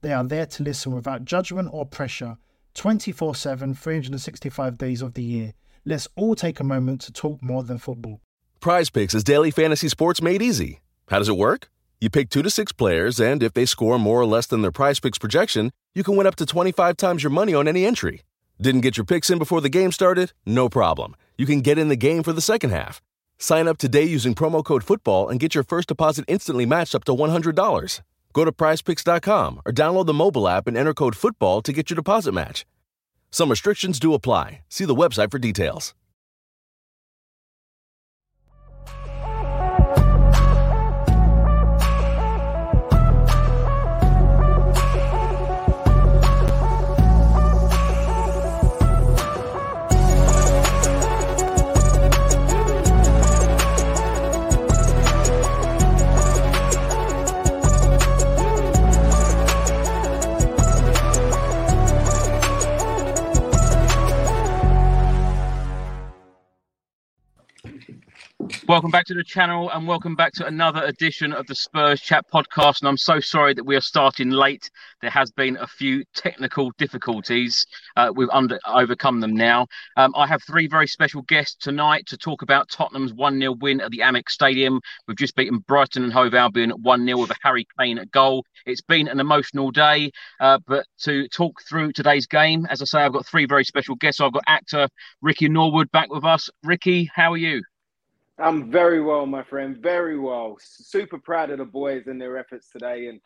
They are there to listen without judgment or pressure 24 7, 365 days of the year. Let's all take a moment to talk more than football. Prize Picks is daily fantasy sports made easy. How does it work? You pick two to six players, and if they score more or less than their prize picks projection, you can win up to 25 times your money on any entry. Didn't get your picks in before the game started? No problem. You can get in the game for the second half. Sign up today using promo code FOOTBALL and get your first deposit instantly matched up to $100. Go to prizepicks.com or download the mobile app and enter code FOOTBALL to get your deposit match. Some restrictions do apply. See the website for details. Welcome back to the channel and welcome back to another edition of the Spurs Chat podcast. And I'm so sorry that we are starting late. There has been a few technical difficulties. Uh, we've under, overcome them now. Um, I have three very special guests tonight to talk about Tottenham's 1 0 win at the Amex Stadium. We've just beaten Brighton and Hove Albion 1 0 with a Harry Kane goal. It's been an emotional day, uh, but to talk through today's game, as I say, I've got three very special guests. I've got actor Ricky Norwood back with us. Ricky, how are you? I'm very well, my friend. Very well. Super proud of the boys and their efforts today, and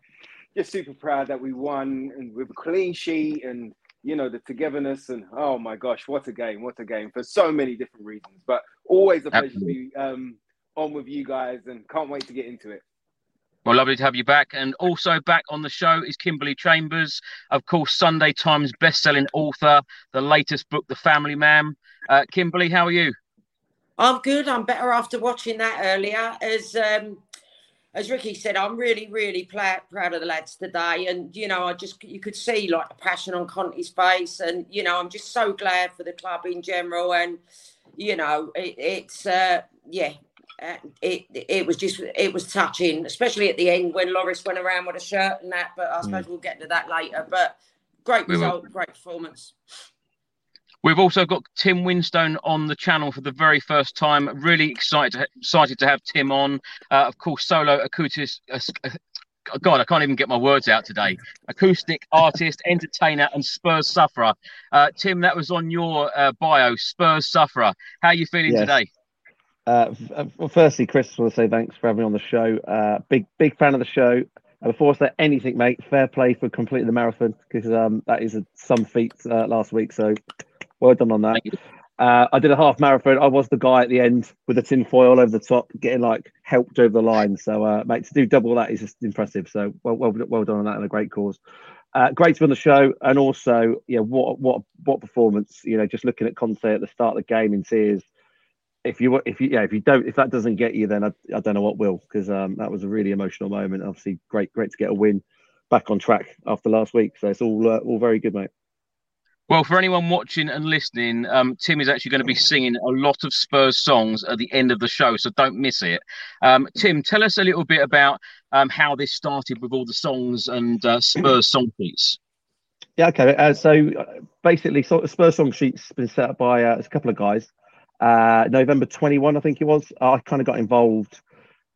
just super proud that we won and with a clean sheet and you know the togetherness and oh my gosh, what a game! What a game for so many different reasons. But always a pleasure Absolutely. to be um, on with you guys, and can't wait to get into it. Well, lovely to have you back. And also back on the show is Kimberley Chambers, of course, Sunday Times best-selling author, the latest book, The Family Man. Uh, Kimberley, how are you? I'm good. I'm better after watching that earlier. As um, as Ricky said, I'm really, really proud, proud of the lads today. And you know, I just you could see like the passion on Conte's face, and you know, I'm just so glad for the club in general. And you know, it, it's uh, yeah, uh, it it was just it was touching, especially at the end when Loris went around with a shirt and that. But I suppose mm. we'll get to that later. But great result, great performance. We've also got Tim Winstone on the channel for the very first time. Really excited to, excited to have Tim on. Uh, of course, solo acoustic. Uh, God, I can't even get my words out today. Acoustic artist, entertainer, and Spurs sufferer. Uh, Tim, that was on your uh, bio, Spurs sufferer. How are you feeling yes. today? Uh, uh, well, firstly, Chris, I want to say thanks for having me on the show. Uh, big, big fan of the show. before I say anything, mate, fair play for completing the marathon because um, that is a, some feat last week. So well done on that. Uh, I did a half marathon. I was the guy at the end with the tin foil over the top, getting like helped over the line. So, uh, mate, to do double that is just impressive. So, well, well, well done on that and a great cause. Uh, great to be on the show, and also, yeah, what what what performance? You know, just looking at Conte at the start of the game in tears. If you if you yeah if you don't if that doesn't get you, then I, I don't know what will because um, that was a really emotional moment. Obviously, great great to get a win back on track after last week. So it's all uh, all very good, mate. Well, for anyone watching and listening, um, Tim is actually going to be singing a lot of Spurs songs at the end of the show, so don't miss it. Um, Tim, tell us a little bit about um, how this started with all the songs and uh, Spurs song sheets. Yeah, okay. Uh, so uh, basically, so Spurs song sheet's been set up by uh, a couple of guys. Uh, November 21, I think it was. I kind of got involved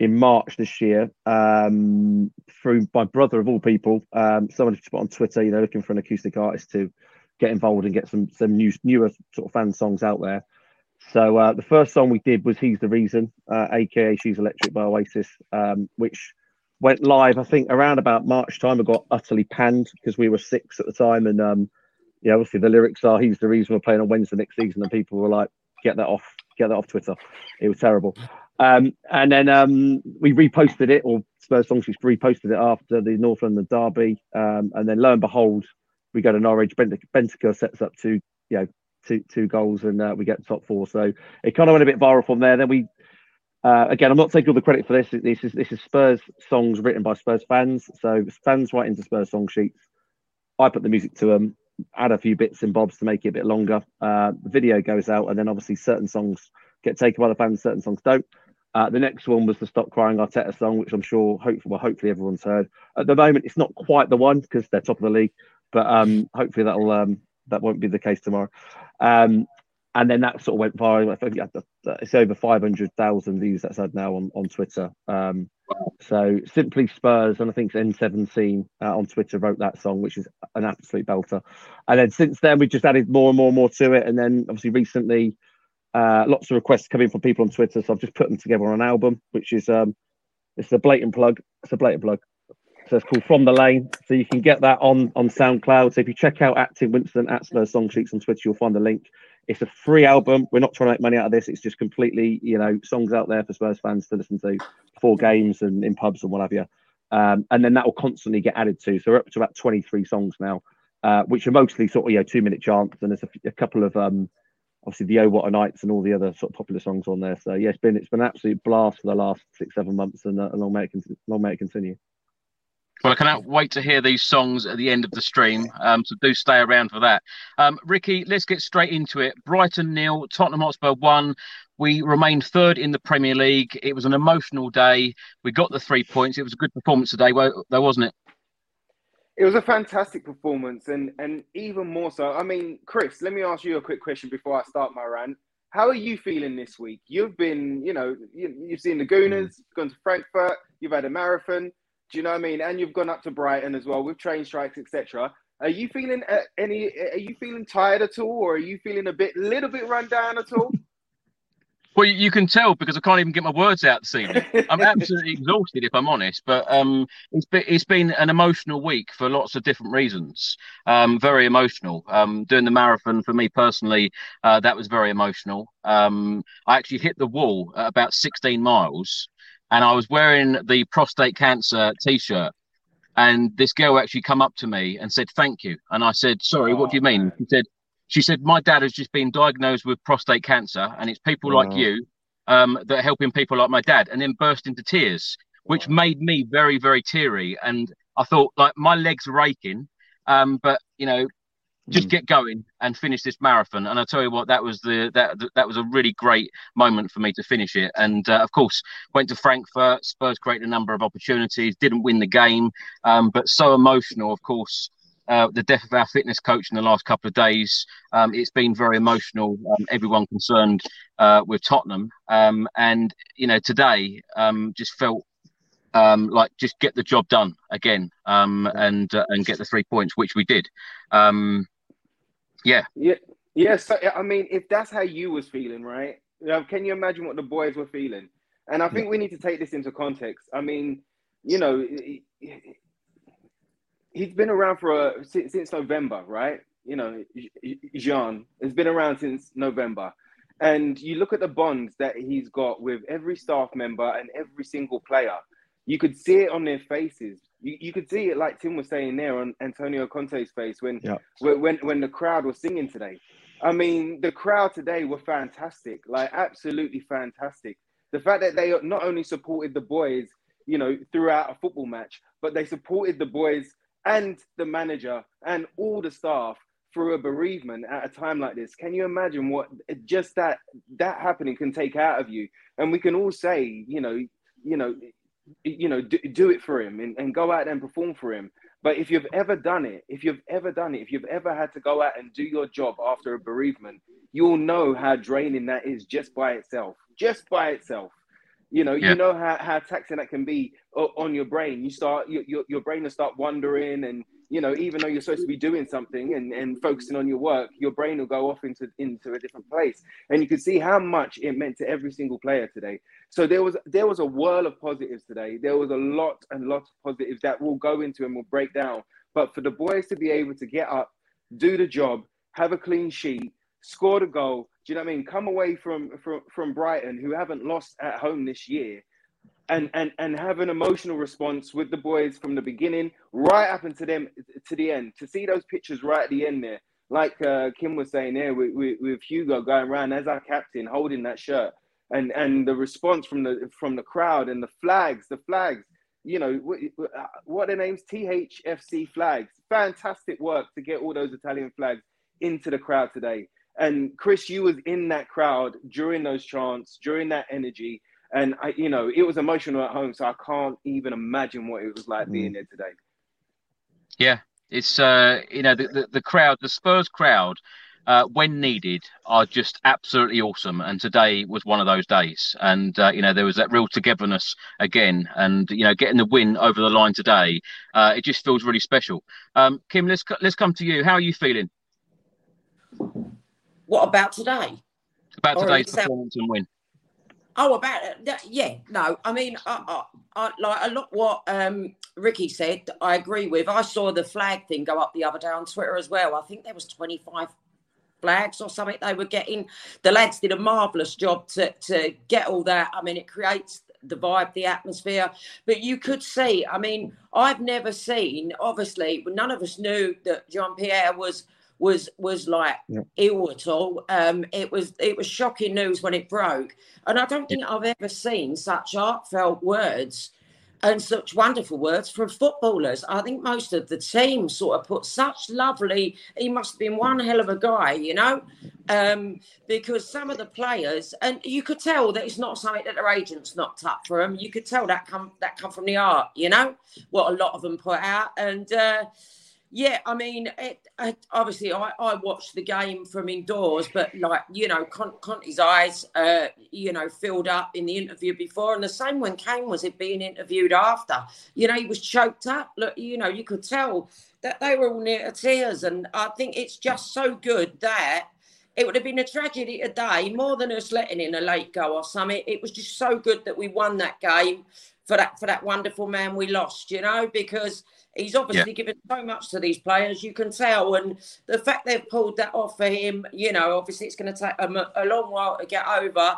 in March this year um, through my brother of all people. Um, someone just put on Twitter, you know, looking for an acoustic artist to get involved and get some some new newer sort of fan songs out there. So uh, the first song we did was "He's the Reason," uh, aka "She's Electric" by Oasis, um, which went live. I think around about March time. It got utterly panned because we were six at the time, and um, yeah, obviously the lyrics are "He's the reason we're playing on Wednesday next season," and people were like, "Get that off, get that off Twitter." It was terrible. Um, and then um, we reposted it, or Spurs Songs reposted it after the North London derby, um, and then lo and behold, we go to Norwich. Bentancur sets up two, you know, two two goals, and uh, we get top four. So it kind of went a bit viral from there. Then we uh, again, I'm not taking all the credit for this. This is this is Spurs songs written by Spurs fans. So fans write into Spurs song sheets. I put the music to them, add a few bits and bobs to make it a bit longer. Uh, the video goes out, and then obviously certain songs get taken by the fans, certain songs don't. Uh, the next one was the Stop Crying Arteta song, which I'm sure, hopefully, well, hopefully everyone's heard. At the moment, it's not quite the one because they're top of the league, but um, hopefully that'll um, that won't be the case tomorrow. Um, and then that sort of went viral. I think it's over 500,000 views that's had now on, on Twitter. Um, so simply Spurs, and I think N17 uh, on Twitter wrote that song, which is an absolute belter. And then since then, we've just added more and more and more to it. And then obviously recently, uh, lots of requests coming from people on Twitter. So I've just put them together on an album, which is um, it's a blatant plug. It's a blatant plug. So it's called From the Lane. So you can get that on on SoundCloud. So if you check out at Tim Winstone at Spurs Song Sheets on Twitter, you'll find the link. It's a free album. We're not trying to make money out of this. It's just completely, you know, songs out there for Spurs fans to listen to for games and in pubs and what have you. Um, and then that will constantly get added to. So we're up to about 23 songs now, uh, which are mostly sort of, you know, two minute chants. And there's a, a couple of, um, obviously the Oh What a Nights and all the other sort of popular songs on there. So yeah, it's been, it's been an absolute blast for the last six, seven months and uh, long may it, long may it continue. Well, I cannot wait to hear these songs at the end of the stream. Um, so do stay around for that. Um, Ricky, let's get straight into it. Brighton nil, Tottenham Hotspur one. We remained third in the Premier League. It was an emotional day. We got the three points. It was a good performance today, though, wasn't it? It was a fantastic performance, and and even more so. I mean, Chris, let me ask you a quick question before I start my rant. How are you feeling this week? You've been, you know, you, have seen the Gooners, gone to Frankfurt, you've had a marathon do you know what I mean? And you've gone up to Brighton as well with train strikes, etc. Are you feeling uh, any? Are you feeling tired at all, or are you feeling a bit, little bit run down at all? Well, you can tell because I can't even get my words out this evening. I'm absolutely exhausted, if I'm honest. But um, it's been it's been an emotional week for lots of different reasons. Um, very emotional. Um, doing the marathon for me personally, uh, that was very emotional. Um, I actually hit the wall at about 16 miles, and I was wearing the prostate cancer T-shirt, and this girl actually come up to me and said thank you, and I said sorry, what do you mean? She said she said my dad has just been diagnosed with prostate cancer, and it's people like you um, that are helping people like my dad, and then burst into tears, which made me very very teary, and I thought like my legs are aching, um, but you know just mm. get going and finish this marathon. And I tell you what, that was the that that was a really great moment for me to finish it. And uh, of course, went to Frankfurt. Spurs created a number of opportunities, didn't win the game, um, but so emotional. Of course, uh, the death of our fitness coach in the last couple of days. Um, it's been very emotional. Um, everyone concerned uh, with Tottenham, um, and you know today um, just felt um, like just get the job done again um, and uh, and get the three points, which we did. Um, yeah. Yeah. Yeah. So I mean, if that's how you was feeling, right? Can you imagine what the boys were feeling? And I think we need to take this into context. I mean, you know, he's been around for a, since November, right? You know, Gian has been around since November. And you look at the bonds that he's got with every staff member and every single player. You could see it on their faces you, you could see it like Tim was saying there on Antonio Conte's face when yeah. when when the crowd was singing today. I mean, the crowd today were fantastic, like absolutely fantastic. The fact that they not only supported the boys, you know, throughout a football match, but they supported the boys and the manager and all the staff through a bereavement at a time like this. Can you imagine what just that that happening can take out of you? And we can all say, you know, you know, you know, do, do it for him and, and go out and perform for him. But if you've ever done it, if you've ever done it, if you've ever had to go out and do your job after a bereavement, you'll know how draining that is just by itself. Just by itself. You know, yeah. you know how, how taxing that can be uh, on your brain. You start your, your, your brain will start wandering and you know, even though you're supposed to be doing something and, and focusing on your work, your brain will go off into into a different place. And you can see how much it meant to every single player today. So there was there was a whirl of positives today. There was a lot and lots of positives that we'll go into and we'll break down. But for the boys to be able to get up, do the job, have a clean sheet, score the goal, do you know what I mean? Come away from from from Brighton, who haven't lost at home this year, and and and have an emotional response with the boys from the beginning right up into them to the end. To see those pictures right at the end there, like uh, Kim was saying there, with, with, with Hugo going around as our captain, holding that shirt, and and the response from the from the crowd and the flags, the flags. You know what are names? THFC flags. Fantastic work to get all those Italian flags into the crowd today. And Chris, you was in that crowd during those chants, during that energy and I, you know, it was emotional at home, so I can't even imagine what it was like mm. being there today. Yeah, it's uh, you know, the, the, the crowd, the Spurs crowd, uh, when needed, are just absolutely awesome. And today was one of those days. And uh, you know, there was that real togetherness again. And you know, getting the win over the line today, uh, it just feels really special. Um, Kim, let's let's come to you. How are you feeling? What about today? About today's performance and win. Oh, about it. Yeah, no. I mean, I, I, I, like a lot what um, Ricky said. I agree with. I saw the flag thing go up the other day on Twitter as well. I think there was twenty five flags or something they were getting. The lads did a marvelous job to to get all that. I mean, it creates the vibe, the atmosphere. But you could see. I mean, I've never seen. Obviously, none of us knew that Gian Piero was was was like yeah. ill at all. Um, it was it was shocking news when it broke, and I don't think I've ever seen such heartfelt words and such wonderful words from footballers. I think most of the team sort of put such lovely. He must have been one hell of a guy, you know, um, because some of the players, and you could tell that it's not something that their agents knocked up for them. You could tell that come that come from the art, you know, what a lot of them put out, and. Uh, yeah, I mean, it, it, obviously, I, I watched the game from indoors, but like you know, Con- Conte's eyes, uh, you know, filled up in the interview before, and the same when Kane was it being interviewed after. You know, he was choked up. Look, you know, you could tell that they were all near tears, and I think it's just so good that it would have been a tragedy today, more than us letting in a late go or something. It was just so good that we won that game for that for that wonderful man we lost. You know, because He's obviously yeah. given so much to these players, you can tell. And the fact they've pulled that off for him, you know, obviously it's going to take them a, a, long while to get over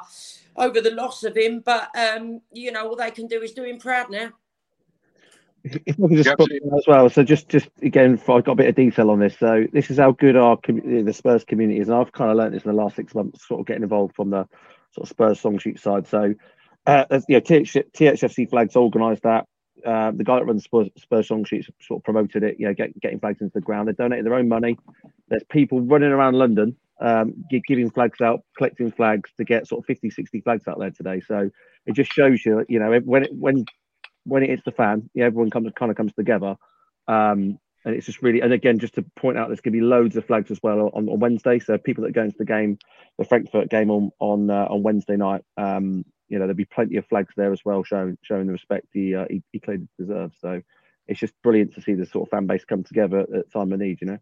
over the loss of him. But um, you know, all they can do is do him proud now. If I can just put as well, so just just again, I've got a bit of detail on this. So this is how good our community, the Spurs community is, and I've kind of learned this in the last six months, sort of getting involved from the sort of Spurs song sheet side. So, uh, know, THFC flags organised that uh, the guy that runs Spurs, Spurs song sheets sort of promoted it, you know, get, getting flags into the ground. They donated their own money. There's people running around London um, giving flags out, collecting flags to get sort of 50, 60 flags out there today. So it just shows you, you know, when it, when when it hits the fan, yeah, everyone comes kind of comes together. Um, and it's just really, and again, just to point out, there's going to be loads of flags as well on, on Wednesday. So people that go into the game, the Frankfurt game on on uh, on Wednesday night, um, you know there'll be plenty of flags there as well, showing showing the respect he uh, he, he clearly deserves. So it's just brilliant to see this sort of fan base come together at time of need. You know.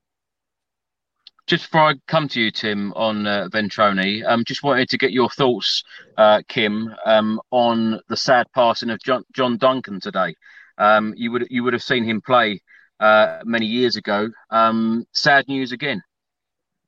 Just before I come to you, Tim, on uh, Ventrone, um, just wanted to get your thoughts, uh, Kim, um, on the sad passing of John, John Duncan today. Um, you would you would have seen him play uh, many years ago. Um, sad news again.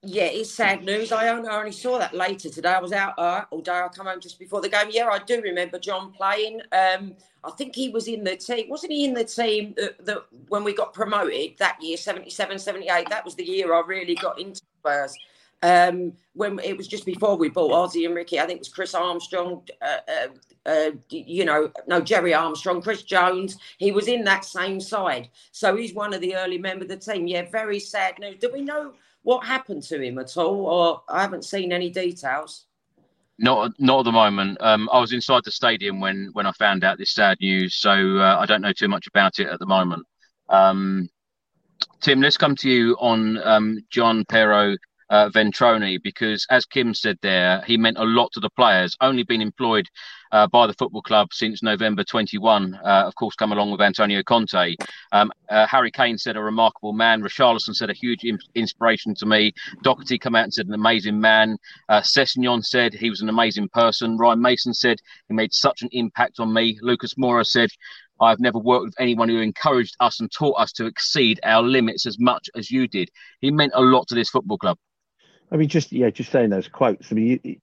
Yeah, it's sad news. I only, saw that later today. I was out uh, all day. I come home just before the game. Yeah, I do remember John playing. Um, I think he was in the team. Wasn't he in the team that, that, when we got promoted that year, 77, 78? That was the year I really got into Spurs. Um, when it was just before we bought Ossie and Ricky, I think it was Chris Armstrong, uh, uh, uh, you know, no, Jerry Armstrong, Chris Jones. He was in that same side. So he's one of the early members of the team. Yeah, very sad news. Do we know what happened to him at all, or I haven't seen any details. Not, not at the moment. Um, I was inside the stadium when when I found out this sad news, so uh, I don't know too much about it at the moment. Um, Tim, let's come to you on um, Gianpiero uh, Ventrone because, as Kim said there, he meant a lot to the players. Only been employed uh, by the football club since November 21. Uh, of course, come along with Antonio Conte. Um, uh, Harry Kane said a remarkable man. Richarlison said a huge inspiration to me. Doherty come out and said an amazing man. Uh, Sessegnon said he was an amazing person. Ryan Mason said he made such an impact on me. Lucas Moura said I've never worked with anyone who encouraged us and taught us to exceed our limits as much as you did. He meant a lot to this football club. I mean, just yeah, just saying those quotes. I mean, you,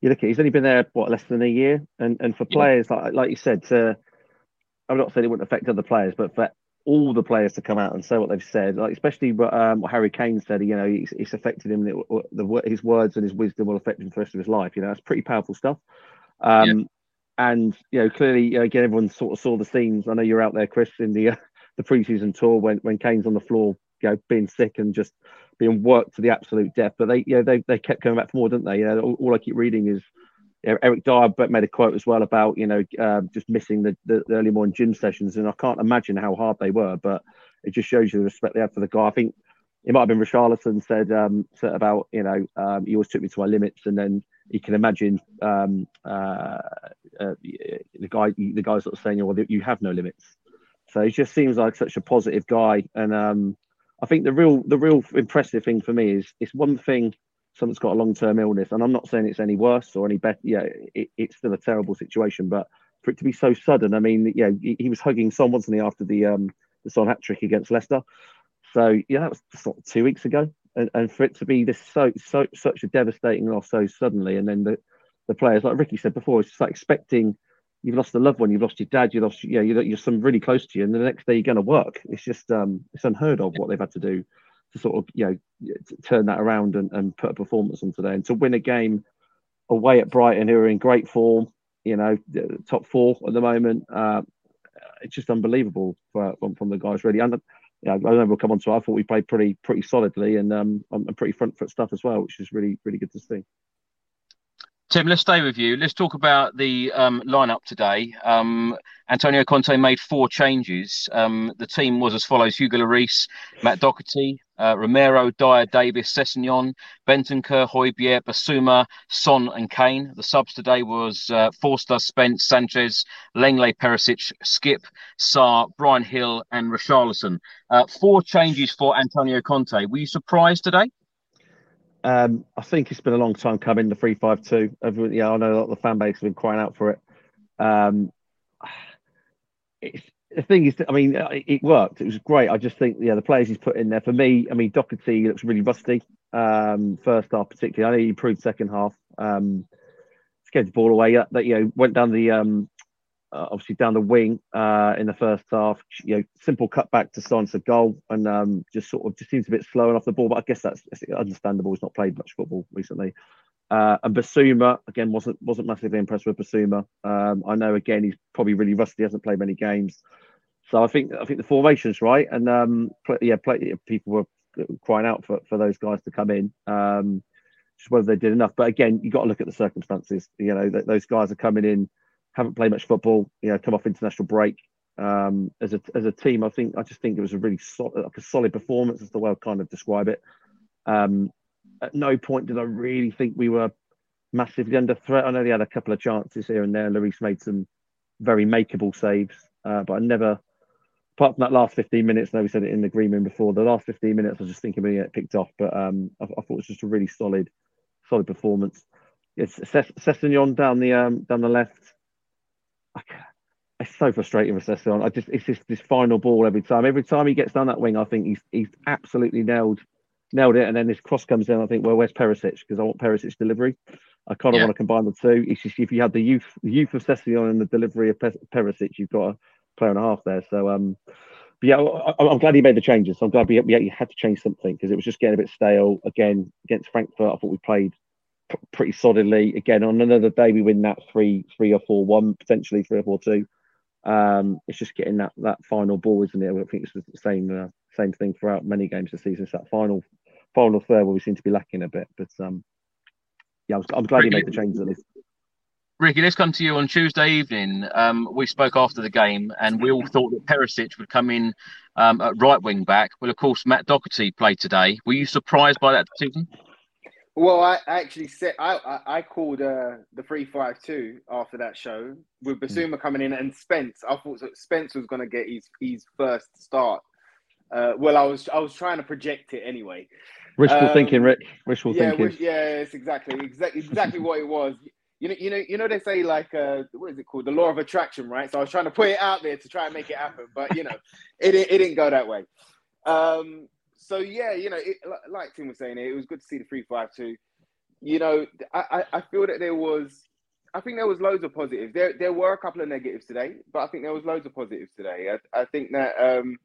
you look at he's only been there what less than a year, and and for players yeah. like like you said, to, I'm not saying it wouldn't affect other players, but for all the players to come out and say what they've said, like especially um, what Harry Kane said, you know, it's, it's affected him. The, the, his words and his wisdom will affect him for the rest of his life. You know, that's pretty powerful stuff. Um, yeah. And you know, clearly, you know, again, everyone sort of saw the scenes. I know you're out there, Chris, in the uh, the preseason tour when when Kane's on the floor, you know, being sick and just being worked to the absolute death. But they, you know, they, they kept coming back for more, didn't they? You know, all, all I keep reading is you know, Eric Dier made a quote as well about you know uh, just missing the, the, early morning gym sessions, and I can't imagine how hard they were. But it just shows you the respect they had for the guy. I think it might have been Richarlison said um, said about you know um, he always took me to my limits, and then you can imagine um, uh, uh, the guy the guys sort of saying, "Well, you have no limits." So he just seems like such a positive guy, and um, I think the real the real impressive thing for me is it's one thing someone's got a long term illness, and I'm not saying it's any worse or any better. Yeah, it, it's still a terrible situation, but for it to be so sudden, I mean, yeah, he, he was hugging Son, wasn't he, after the um the Son hat trick against Leicester? So yeah, that was just, two weeks ago, and, and for it to be this so so such a devastating loss so suddenly, and then the the players, like Ricky said before, it's just like expecting you've lost a loved one, you've lost your dad, you lost, you know, you're, some really close to you, and the next day you're going to work. It's just, um, it's unheard of what they've had to do to sort of, you know, turn that around and, and put a performance on today, and to win a game away at Brighton, who are in great form, you know, top four at the moment. Uh, it's just unbelievable for, from, from the guys, really. And yeah, I don't know we'll come on to. I thought we played pretty pretty solidly and um, and pretty front foot stuff as well, which is really really good to see. Tim, let's stay with you. Let's talk about the um, lineup today. Um, Antonio Conte made four changes. Um, the team was as follows: Hugo Lloris, Matt Doherty, uh, Romero, Dier, Davis, Sessegnon, Bentancur, Højbjerg, Bissouma, Son, and Kane. The subs today was uh, Forster, Spence, Sanchez, Lenglet, Perisic, Skipp, Sarr, Bryan Gil, and Richarlison. Uh, four changes for Antonio Conte. Were you surprised today? Um, I think it's been a long time coming. The three five two. Yeah, I know a lot of the fan base have been crying out for it. Um, the thing is, I mean, it worked. It was great. I just think, yeah, the players he's put in there for me. I mean, Doherty looks really rusty. Um, first half, particularly. I know he improved second half. Um, scared the ball away. That you know went down the um, uh, obviously down the wing uh, in the first half. You know, simple cutback to silence a goal, and um, just sort of just seems a bit slow and off the ball. But I guess that's, understandable. He's not played much football recently. Uh, and Bissouma again wasn't wasn't massively impressed with Bissouma. Um, I know again he's probably really rusty. Hasn't played many games, so I think I think the formation's right. And um, play, yeah, play, people were crying out for, for those guys to come in. Um, just whether they did enough. But again, you got to look at the circumstances. You know, th- those guys are coming in haven't played much football. You know, come off international break. Um, as a as a team, I think I just think it was a really solid, like a solid performance. As the way I kind of describe it. Um, at no point did I really think we were massively under threat. I know they had a couple of chances here and there. Lloris made some very makeable saves, uh, but I never, apart from that last 15 minutes, I know we said it in the green room before, the last 15 minutes, I was just thinking we get picked off, but um, I, I, thought it was just a really solid, solid performance. It's Sessegnon down the um, down the left it's so frustrating with Sesson. I just it's just this final ball every time. Every time he gets down that wing, I think he's he's absolutely nailed nailed it. And then this cross comes in. I think, well, where's Perisic? Because I want Perisic's delivery. I kind of yeah. want to combine the two. It's just if you had the youth the youth of Session and the delivery of Perisic, you've got a player and a half there. So um, but yeah, I, am glad he made the changes. I'm glad we, we had to change something because it was just getting a bit stale. Again, against Frankfurt, I thought we played pretty solidly. Again, on another day, we win that three, three or four one, potentially three or four two. Um, it's just getting that that final ball, isn't it? I think it's the same uh, same thing throughout many games this season. It's that final final third where we seem to be lacking a bit. But um, yeah, I was, I'm glad he made the changes at least. Ricky, let's come to you on Tuesday evening. Um, we spoke after the game, and we all thought that Perisic would come in um, at right wing back. Well, of course, Matt Doherty played today. Were you surprised by that decision? Well, I actually said I I, I called uh, the three five two after that show with Hmm. Bissouma coming in and Spence. I thought that Spence was going to get his his first start. Uh, well, I was I was trying to project it anyway. Wishful Um, thinking, Rick. Wishful yeah, thinking. which, yeah, it's exactly exactly exactly what it was. You know, you know, you know. They say like, uh, what is it called? The law of attraction, right? So I was trying to put it out there to try and make it happen, but you know, it it, it didn't go that way. Um, so yeah, you know, it, like Tim was saying, it was good to see the three five two. You know, I, I feel that there was, I think there was loads of positives. There there were a couple of negatives today, but I think there was loads of positives today. I, I think that um,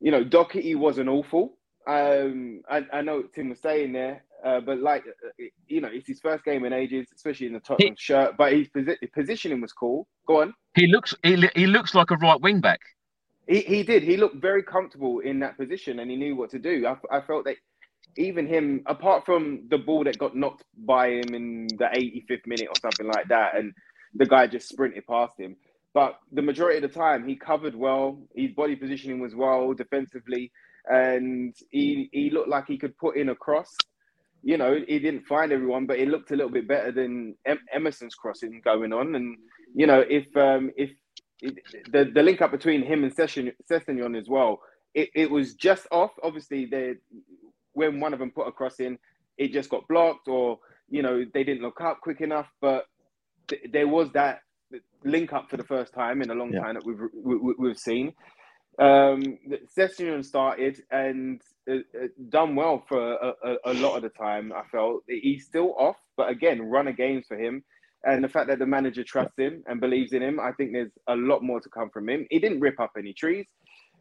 you know, Doherty wasn't awful. Um, I, I know Tim was saying there, uh, but like, uh, you know, it's his first game in ages, especially in the Tottenham shirt. But his posi- positioning was cool. Go on. He looks he, he looks like a right wing back. He, he did. He looked very comfortable in that position, and he knew what to do. I, I felt that even him, apart from the ball that got knocked by him in the 85th minute or something like that, and the guy just sprinted past him. But the majority of the time, he covered well. His body positioning was well defensively, and he he looked like he could put in a cross. You know, he didn't find everyone, but it looked a little bit better than em- Emerson's crossing going on. And you know, if um, if it, the the link up between him and Session Sessegnon as well, it, it was just off. Obviously, they when one of them put a cross in, it just got blocked, or you know they didn't look up quick enough. But th- there was that link up for the first time in a long Yeah. time that we've we, we've seen. Um, Sessegnon started and uh, uh, done well for a, a, a lot of the time. I felt he's still off, but again, run of games for him. And the fact that the manager trusts him and believes in him, I think there's a lot more to come from him. He didn't rip up any trees,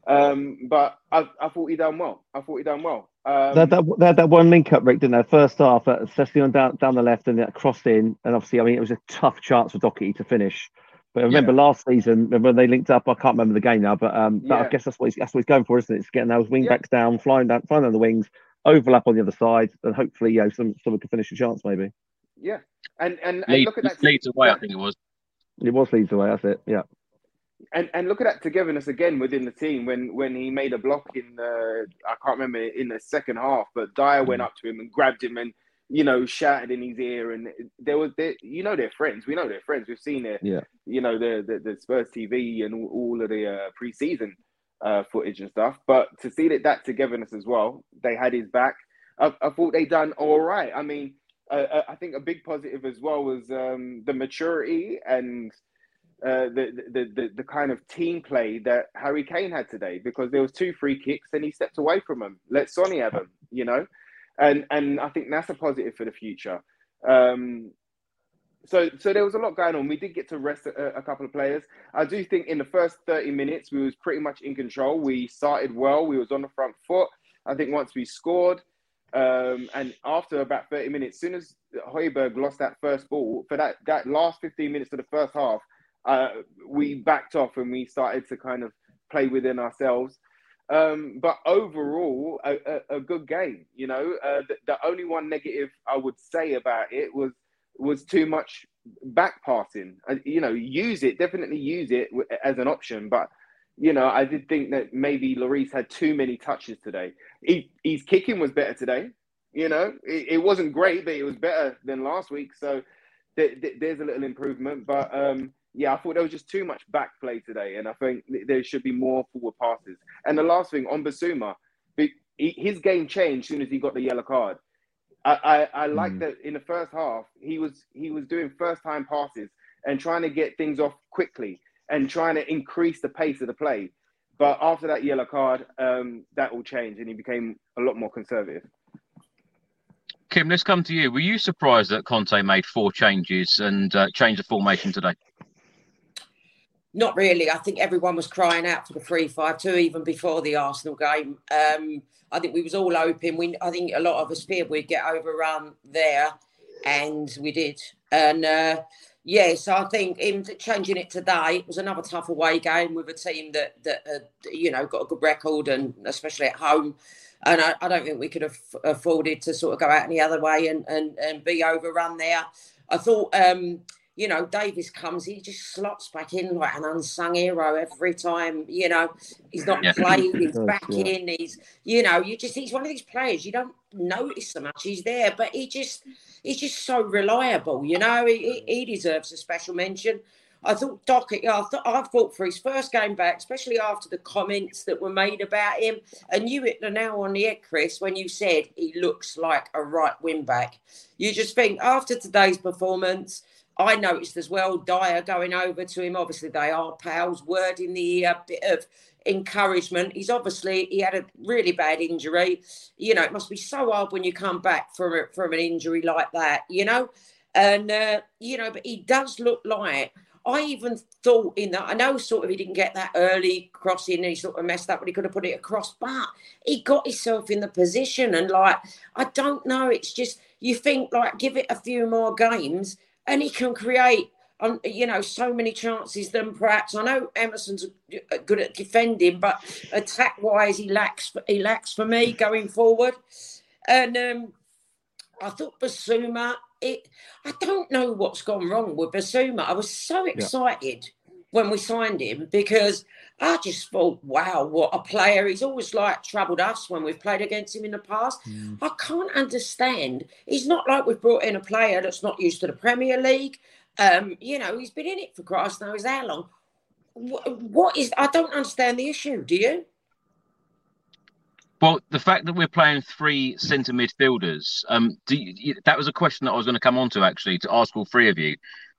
um, but I, I thought he done well. I thought he done well. Um, They had that, that one link up, Rick, didn't they? First half, uh, especially on down down the left, and that crossed in, and obviously, I mean, it was a tough chance for Doherty to finish. But I remember last season when they linked up, I can't remember the game now, but um, but I guess that's what he's, that's what he's going for, isn't it? It's getting those wing Yeah. backs down, flying down, flying down the wings, overlap on the other side, and hopefully, you know, some someone can finish a chance. Maybe yeah, and and, and Lead, look at that. Leeds away, I think it was. it was Leeds away. That's it. Yeah, and and look at that togetherness again within the team when when he made a block in the I can't remember in the second half, but Dier went up to him and grabbed him and you know shouted in his ear and there was they, you know they're friends. We know they're friends. We've seen it. yeah. You know the the, the Spurs TV and all, all of the uh, preseason uh, footage and stuff. But to see that that togetherness as well, they had his back. I, I thought they done all right. I mean, uh, I think a big positive as well was um, the maturity and uh, the, the the the kind of team play that Harry Kane had today because there was two free kicks and he stepped away from them. Let Sonny have them, you know, and and I think that's a positive for the future. Um, so so there was a lot going on. We did get to rest a, a couple of players. I do think in the first thirty minutes we was pretty much in control. We started well. We was on the front foot. I think once we scored, um, and after about thirty minutes, soon as Højbjerg lost that first ball for that that last fifteen minutes of the first half, uh, we backed off and we started to kind of play within ourselves. Um, but overall, a, a, a good game. You know, uh, the, the only one negative I would say about it was was too much back passing. Uh, you know, use it definitely use it as an option, but you know, I did think that maybe Lloris had too many touches today. He, his kicking was better today. You know, it, it wasn't great, but it was better than last week. So th- th- there's a little improvement. But um, yeah, I thought there was just too much back play today, and I think th- there should be more forward passes. And the last thing on Bissouma, he- his game changed as soon as he got the yellow card. I, I, I like that in the first half he was he was doing first time passes and trying to get things off quickly and trying to increase the pace of the play. But after that yellow card, um, that all changed and he became a lot more conservative. Kim, let's come to you. Were you surprised that Conte made four changes and uh, changed the formation today? Not really. I think everyone was crying out for the three five two even before the Arsenal game. Um, I think we was all hoping. We, I think a lot of us feared we'd get overrun there, and we did. And uh, yeah, so I think in changing it today, it was another tough away game with a team that that uh, you know got a good record and especially at home. And I, I don't think we could have afforded to sort of go out any other way and and, and be overrun there. I thought. Um, you know, Davis comes, he just slots back in like an unsung hero every time. You know, he's not yeah. played, he's back yeah. in. He's, you know, you just he's one of these players you don't notice so much. He's there, but he just he's just so reliable. You know, he, he deserves a special mention. I thought Dockett, I thought I thought for his first game back, especially after the comments that were made about him, and you hit the nail on the head, Chris, when you said he looks like a right wing back. You just think after today's performance, I noticed as well Dier going over to him. Obviously, they are pals, Word in the uh, bit of encouragement. He's obviously he had a really bad injury. You know, it must be so hard when you come back from a, from an injury like that. You know, and uh, you know, but he does look like I even thought in that, I know sort of he didn't get that early crossing and he sort of messed up, but he could have put it across, but he got himself in the position. And like, I don't know, it's just, you think like, give it a few more games and he can create, um, you know, so many chances than perhaps. I know Emerson's good at defending, but attack wise, he lacks, he lacks for me going forward. And um, I thought Bissouma, it, I don't know what's gone wrong with Bissouma. I was so excited yeah. when we signed him because I just thought, wow, what a player. He's always like troubled us when we've played against him in the past. Mm. I can't understand. He's not like we've brought in a player that's not used to the Premier League. Um, you know, he's been in it for Christ knows how long. what, what is, I don't understand the issue. Do you? Well, the fact that we're playing three centre midfielders, um, do you, that was a question that I was going to come on to actually to ask all three of you.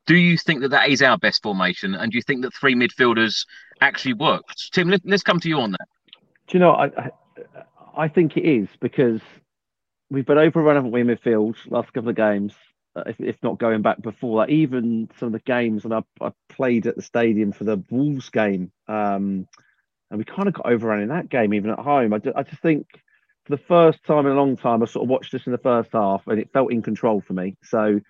Do you think that that is our best formation, and do you think that three midfielders actually works? Tim, let, us come to you on that. Do you know? I, I, I think it is because we've been overrun, haven't we, in midfield last couple of games. Uh, if, if, not going back before that, even some of the games, and I, I played at the stadium for the Wolves game. Um, and we kind of got overrun in that game, even at home. I, I just think for the first time in a long time, I sort of watched this in the first half, and it felt in control for me. So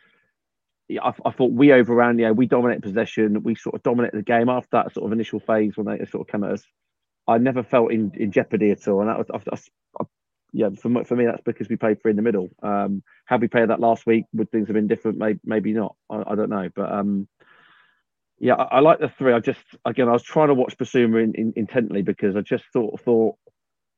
I, I, thought we overran. Yeah, we dominated possession. We sort of dominated the game after that sort of initial phase when they sort of came at us. I never felt in, in jeopardy at all, and that was, I, I, yeah, for for me that's because we played three in the middle. Um, had we played that last week, would things have been different? Maybe, maybe not. I, I don't know, but um, yeah, I, I, like the three. I just again, I was trying to watch Bissouma in, in, intently because I just thought thought.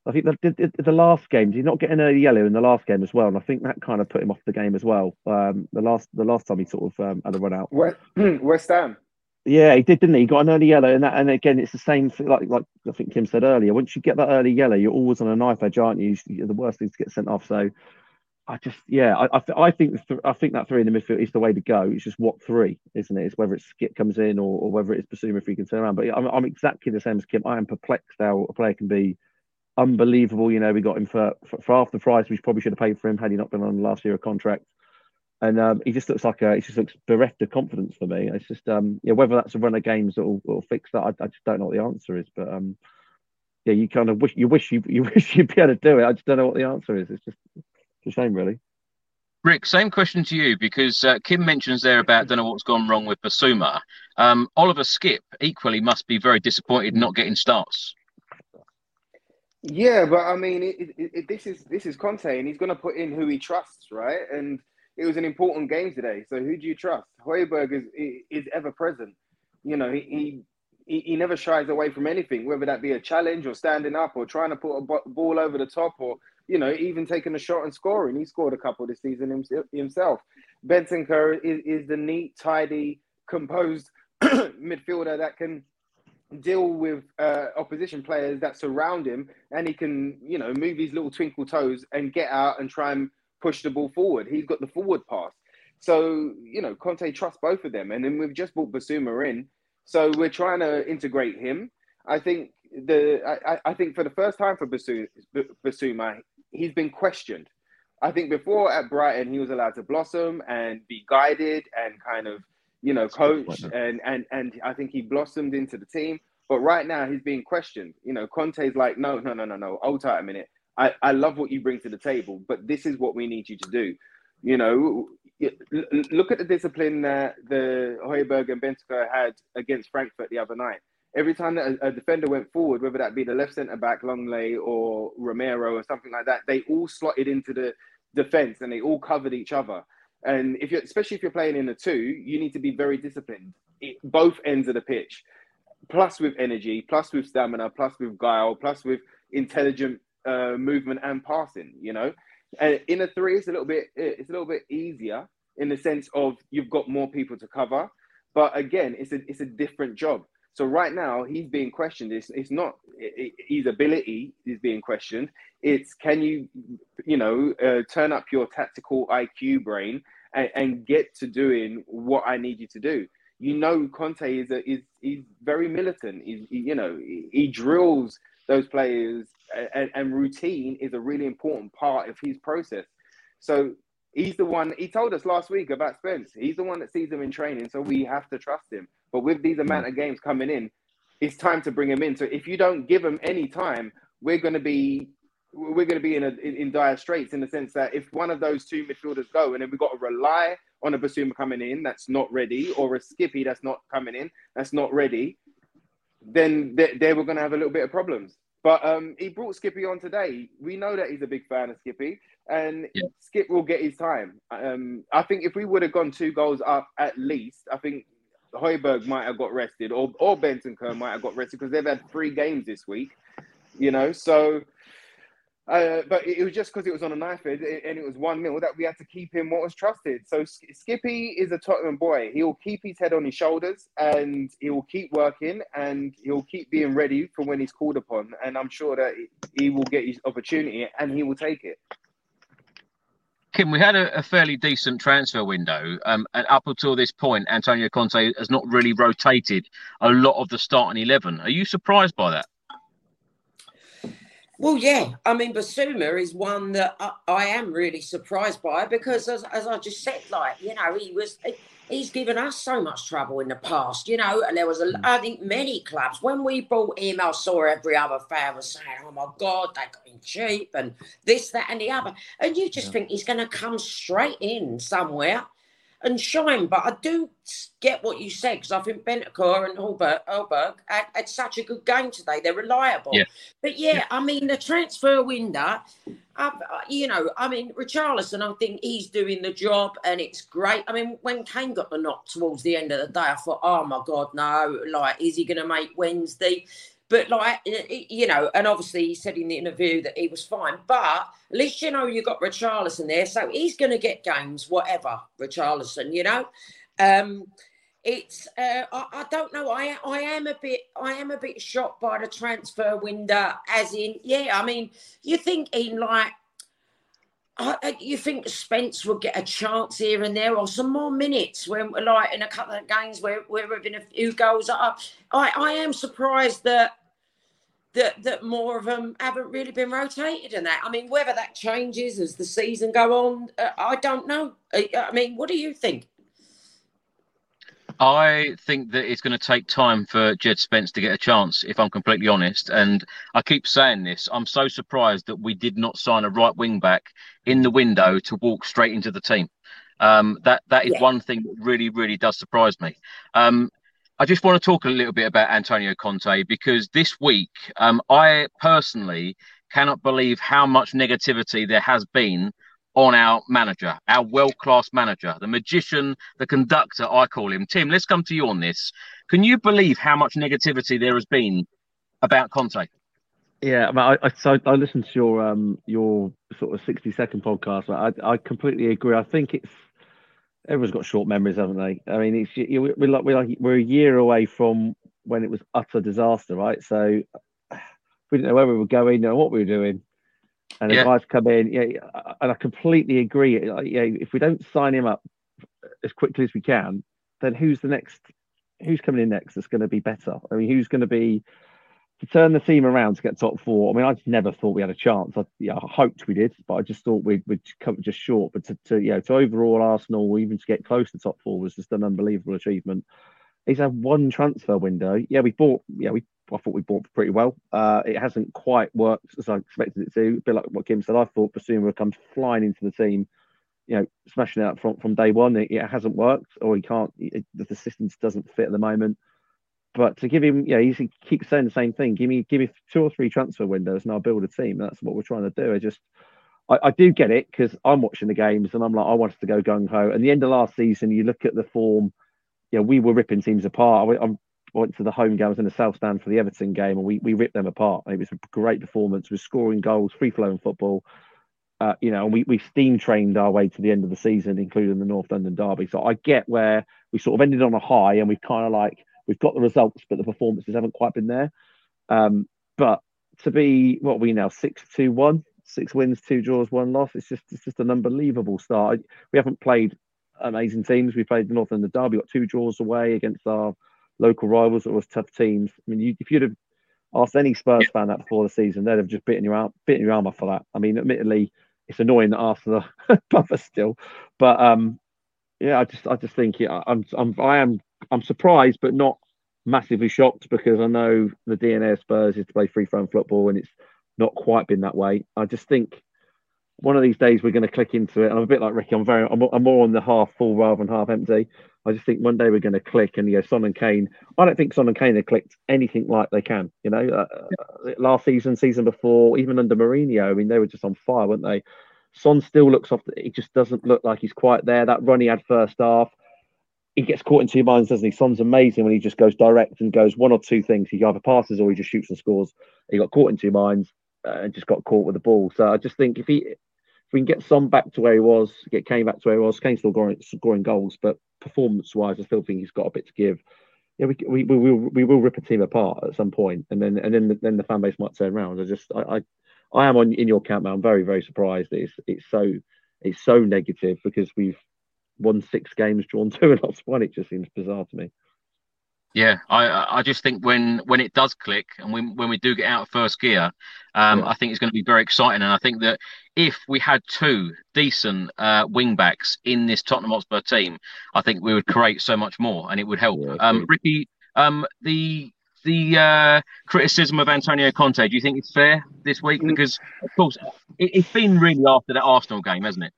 I think the, the, the, last game, did he not get an early yellow in the last game as well? And I think that kind of put him off the game as well. Um, the last the last time he sort of um, had a run out. West, West Ham. Yeah, he did, didn't he? He got an early yellow, and that, and again, it's the same thing. Like, like I think Kim said earlier. Once you get that early yellow, you're always on a knife edge, aren't you? You're the worst thing to get sent off. So, I just, yeah, I, I, I think I think that three in the midfield is the way to go. It's just what three, isn't it? It's whether it's Skipp comes in or, or whether it's Bissouma if he can turn around. But I'm, I'm exactly the same as Kim. I am perplexed how a player can be unbelievable. You know, we got him for, for, for half the price we probably should have paid for him had he not been on the last year of contract. And um, he just looks like a, he just looks bereft of confidence for me. It's just, um, yeah, whether that's a run of games that will, will fix that, I, I, just don't know what the answer is. But um, yeah, you kind of wish you wish you you wish you'd be able to do it. I just don't know what the answer is. It's just it's a shame, really. Rick, same question to you because uh, Kim mentions there about don't know what's gone wrong with Bissouma. Um, Oliver Skipp equally must be very disappointed not getting starts. Yeah, but I mean, it, it, it, this is this is Conte, and he's going to put in who he trusts, right? And it was an important game today. So who do you trust? Højbjerg is is ever present. You know, he, he he never shies away from anything, whether that be a challenge or standing up or trying to put a ball over the top or you know, even taking a shot and scoring. He scored a couple this season himself. Bentancur is, is the neat, tidy, composed midfielder that can deal with uh, opposition players that surround him, and he can, you know, move his little twinkle toes and get out and try and push the ball forward. He's got the forward pass. So, you know, Conte trusts both of them. And then we've just brought Bissouma in. So we're trying to integrate him. I think the I, I think for the first time for Bissouma, he's been questioned. I think before at Brighton, he was allowed to blossom and be guided and kind of, you know, coach and and and I think he blossomed into the team. But right now, he's being questioned. You know, Conte's like, no, no, no, no, no. Hold tight a minute. I, I love what you bring to the table, but this is what we need you to do. You know, look at the discipline that the Højbjerg and Bentancur had against Frankfurt the other night every time that a, defender went forward, whether that be the left centre back, Lenglet or Romero, or something like that, they all slotted into the defence and they all covered each other. And if you're, especially if you're playing in a two, you need to be very disciplined. It, both ends of the pitch, plus with energy, plus with stamina, plus with guile, plus with intelligent uh, movement and passing. You know, and in a three, it's a little bit it's a little bit easier in the sense of you've got more people to cover. But again, it's a it's a different job. So right now he's being questioned. It's, it's not it, his ability is being questioned. It's can you, you know, uh, turn up your tactical IQ brain and, and, get to doing what I need you to do. You know, Conte is a, is is very militant. He, you know, he, he drills those players, and, and routine is a really important part of his process. So he's the one. He told us last week about Spence. He's the one that sees him in training, so we have to trust him. But with these amount of games coming in, it's time to bring him in. So if you don't give him any time, we're going to be we're going to be in, a, in, in dire straits in the sense that if one of those two midfielders go and then we've got to rely on a Bissouma coming in that's not ready or a Skippy that's not coming in that's not ready, then they, they were going to have a little bit of problems. But um, he brought Skippy on today. We know that he's a big fan of Skippy, and yeah. Skip will get his time. Um, I think if we would have gone two goals up at least, I think Højbjerg might have got rested, or or Bentancur might have got rested because they've had three games this week. You know, so. Uh, but it, was just because it was on a knife edge and it was one nil that we had to keep him what was trusted. So Skippy is a Tottenham boy. He'll keep his head on his shoulders and he will keep working and he'll keep being ready for when he's called upon. And I'm sure that he will get his opportunity and he will take it. Kim, we had a, a fairly decent transfer window, um, and up until this point, Antonio Conte has not really rotated a lot of the starting eleven. Are you surprised by that? Well, yeah. I mean, Bissouma is one that I, I, am really surprised by because, as, as I just said, like you know, he was he's given us so much trouble in the past, you know. And there was, a, hmm. I think, many clubs when we bought him. I saw every other fan was saying, "Oh my God, they got him cheap," and this, that, and the other. And you just yeah. think he's going to come straight in somewhere and shine. But I do get what you said because I think Bentancur and Højbjerg, Højbjerg had, had, such a good game today. They're reliable. Yeah. But yeah, yeah, I mean, the transfer window, uh, you know, I mean, Richarlison, I think he's doing the job and it's great. I mean, when Kane got the knock towards the end of the day, I thought, oh my God, no, like, is he going to make Wednesday? But like you know, and obviously he said in the interview that he was fine. But at least you know you got Richarlison there, so he's going to get games, whatever Richarlison. You know, um, it's uh, I, I, don't know. I I am a bit I am a bit shocked by the transfer window. As in, yeah, I mean, you're thinking like. I, you think Spence will get a chance here and there, or some more minutes when, like, in a couple of games where we're having a few goals up. I, I am surprised that that that more of them haven't really been rotated in that. I mean, whether that changes as the season go on, uh, I don't know. I, I mean, what do you think? I think that it's going to take time for Jed Spence to get a chance, if I'm completely honest. And I keep saying this. I'm so surprised that we did not sign a right wing back in the window to walk straight into the team. Um, that that is yeah. one thing that really, really does surprise me. Um, I just want to talk a little bit about Antonio Conte because this week, um, I personally cannot believe how much negativity there has been on our manager, our world class manager, the magician, the conductor, I call him. Tim, let's come to you on this. Can you believe how much negativity there has been about Conte? Yeah, I, I, so I listened to your um your sort of sixty second podcast. I I completely agree. I think it's everyone's got short memories, haven't they? I mean, it's we're like we're like we're a year away from when it was utter disaster, right? So we didn't know where we were going, or what we were doing, and yeah. come in. Yeah, and I completely agree. Yeah, if we don't sign him up as quickly as we can, then who's the next? Who's coming in next? That's going to be better. I mean, who's going to be to turn the team around to get top four. I mean, I just never thought we had a chance. I, yeah, I hoped we did, but I just thought we'd, we'd come just short. But to, to you know, to overall Arsenal, even to get close to top four was just an unbelievable achievement. He's had one transfer window. Yeah, we bought. Yeah, we. I thought we bought pretty well. Uh, it hasn't quite worked as I expected it to. A bit like what Kim said. I thought Bissouma would come flying into the team, you know, smashing it out from from day one. It, it hasn't worked, or he can't. It, the system doesn't fit at the moment. But to give him, yeah, he keeps saying the same thing. Give me, give me two or three transfer windows, and I'll build a team. That's what we're trying to do. I just, I, I do get it because I'm watching the games and I'm like, I wanted to go gung ho. And the end of last season, you look at the form. Yeah, we were ripping teams apart. I, I'm, went to the home game. I was in the South Stand for the Everton game, and we, we ripped them apart. It was a great performance. We're scoring goals, free flowing football. Uh, you know, and we, we steam trained our way to the end of the season, including the North London derby. So I get where we sort of ended on a high, and we've kind of like we've got the results, but the performances haven't quite been there. Um, but to be what we now six two one, six wins, two draws, one loss. It's just it's just an unbelievable start. We haven't played amazing teams. We played the North London derby, got two draws away against our local rivals that was tough teams. I mean, you, if you'd have asked any Spurs fan that before the season, they'd have just bitten your arm, bitten your arm off for that. I mean, admittedly, it's annoying that Arsenal above still, but um, yeah, I just I just think yeah, I'm I'm I am I'm surprised, but not massively shocked because I know the DNA of Spurs is to play free flowing football, and it's not quite been that way. I just think one of these days we're going to click into it. And I'm a bit like Ricky. I'm very, I'm, I'm more on the half full rather than half empty. I just think one day we're going to click and you know, Son and Kane. I don't think Son and Kane have clicked anything like they can. You know, uh, uh, last season, season before, even under Mourinho, I mean, they were just on fire, weren't they? Son still looks off. He just doesn't look like he's quite there. That run he had first half, he gets caught in two minds, doesn't he? Son's amazing when he just goes direct and goes one or two things. He either passes or he just shoots and scores. He got caught in two minds uh, and just got caught with the ball. So I just think if he if we can get some back to where he was, get Kane back to where he was, Kane's still scoring, scoring goals, but performance wise, I still think he's got a bit to give. Yeah, we, we, we, will, we will rip a team apart at some point, and then and then the, then the fan base might turn around. I just I, I, I am on in your camp, man. I'm very very surprised. It's it's so it's so negative because we've won six games, drawn two, and lost one. It just seems bizarre to me. Yeah, I I just think when when it does click and when when we do get out of first gear, um, yeah. I think it's going to be very exciting. And I think that if we had two decent uh, wing backs in this Tottenham Hotspur team, I think we would create so much more, and it would help. Yeah, um, Ricky, um, the the uh, criticism of Antonio Conte, do you think it's fair this week? Mm. Because of course, it, has been really after that Arsenal game, hasn't it?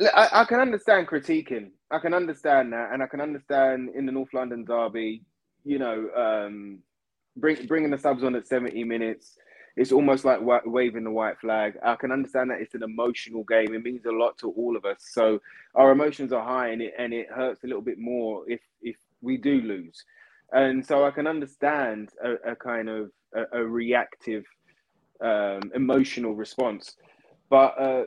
I, I can understand critiquing I can understand that, and I can understand in the North London derby, you know, um, bring, bringing the subs on at 70 minutes. It's almost like waving the white flag. I can understand that it's an emotional game. It means a lot to all of us. So our emotions are high, and it and it hurts a little bit more if if we do lose. And so I can understand a, a kind of a, a reactive, um, emotional response. But uh,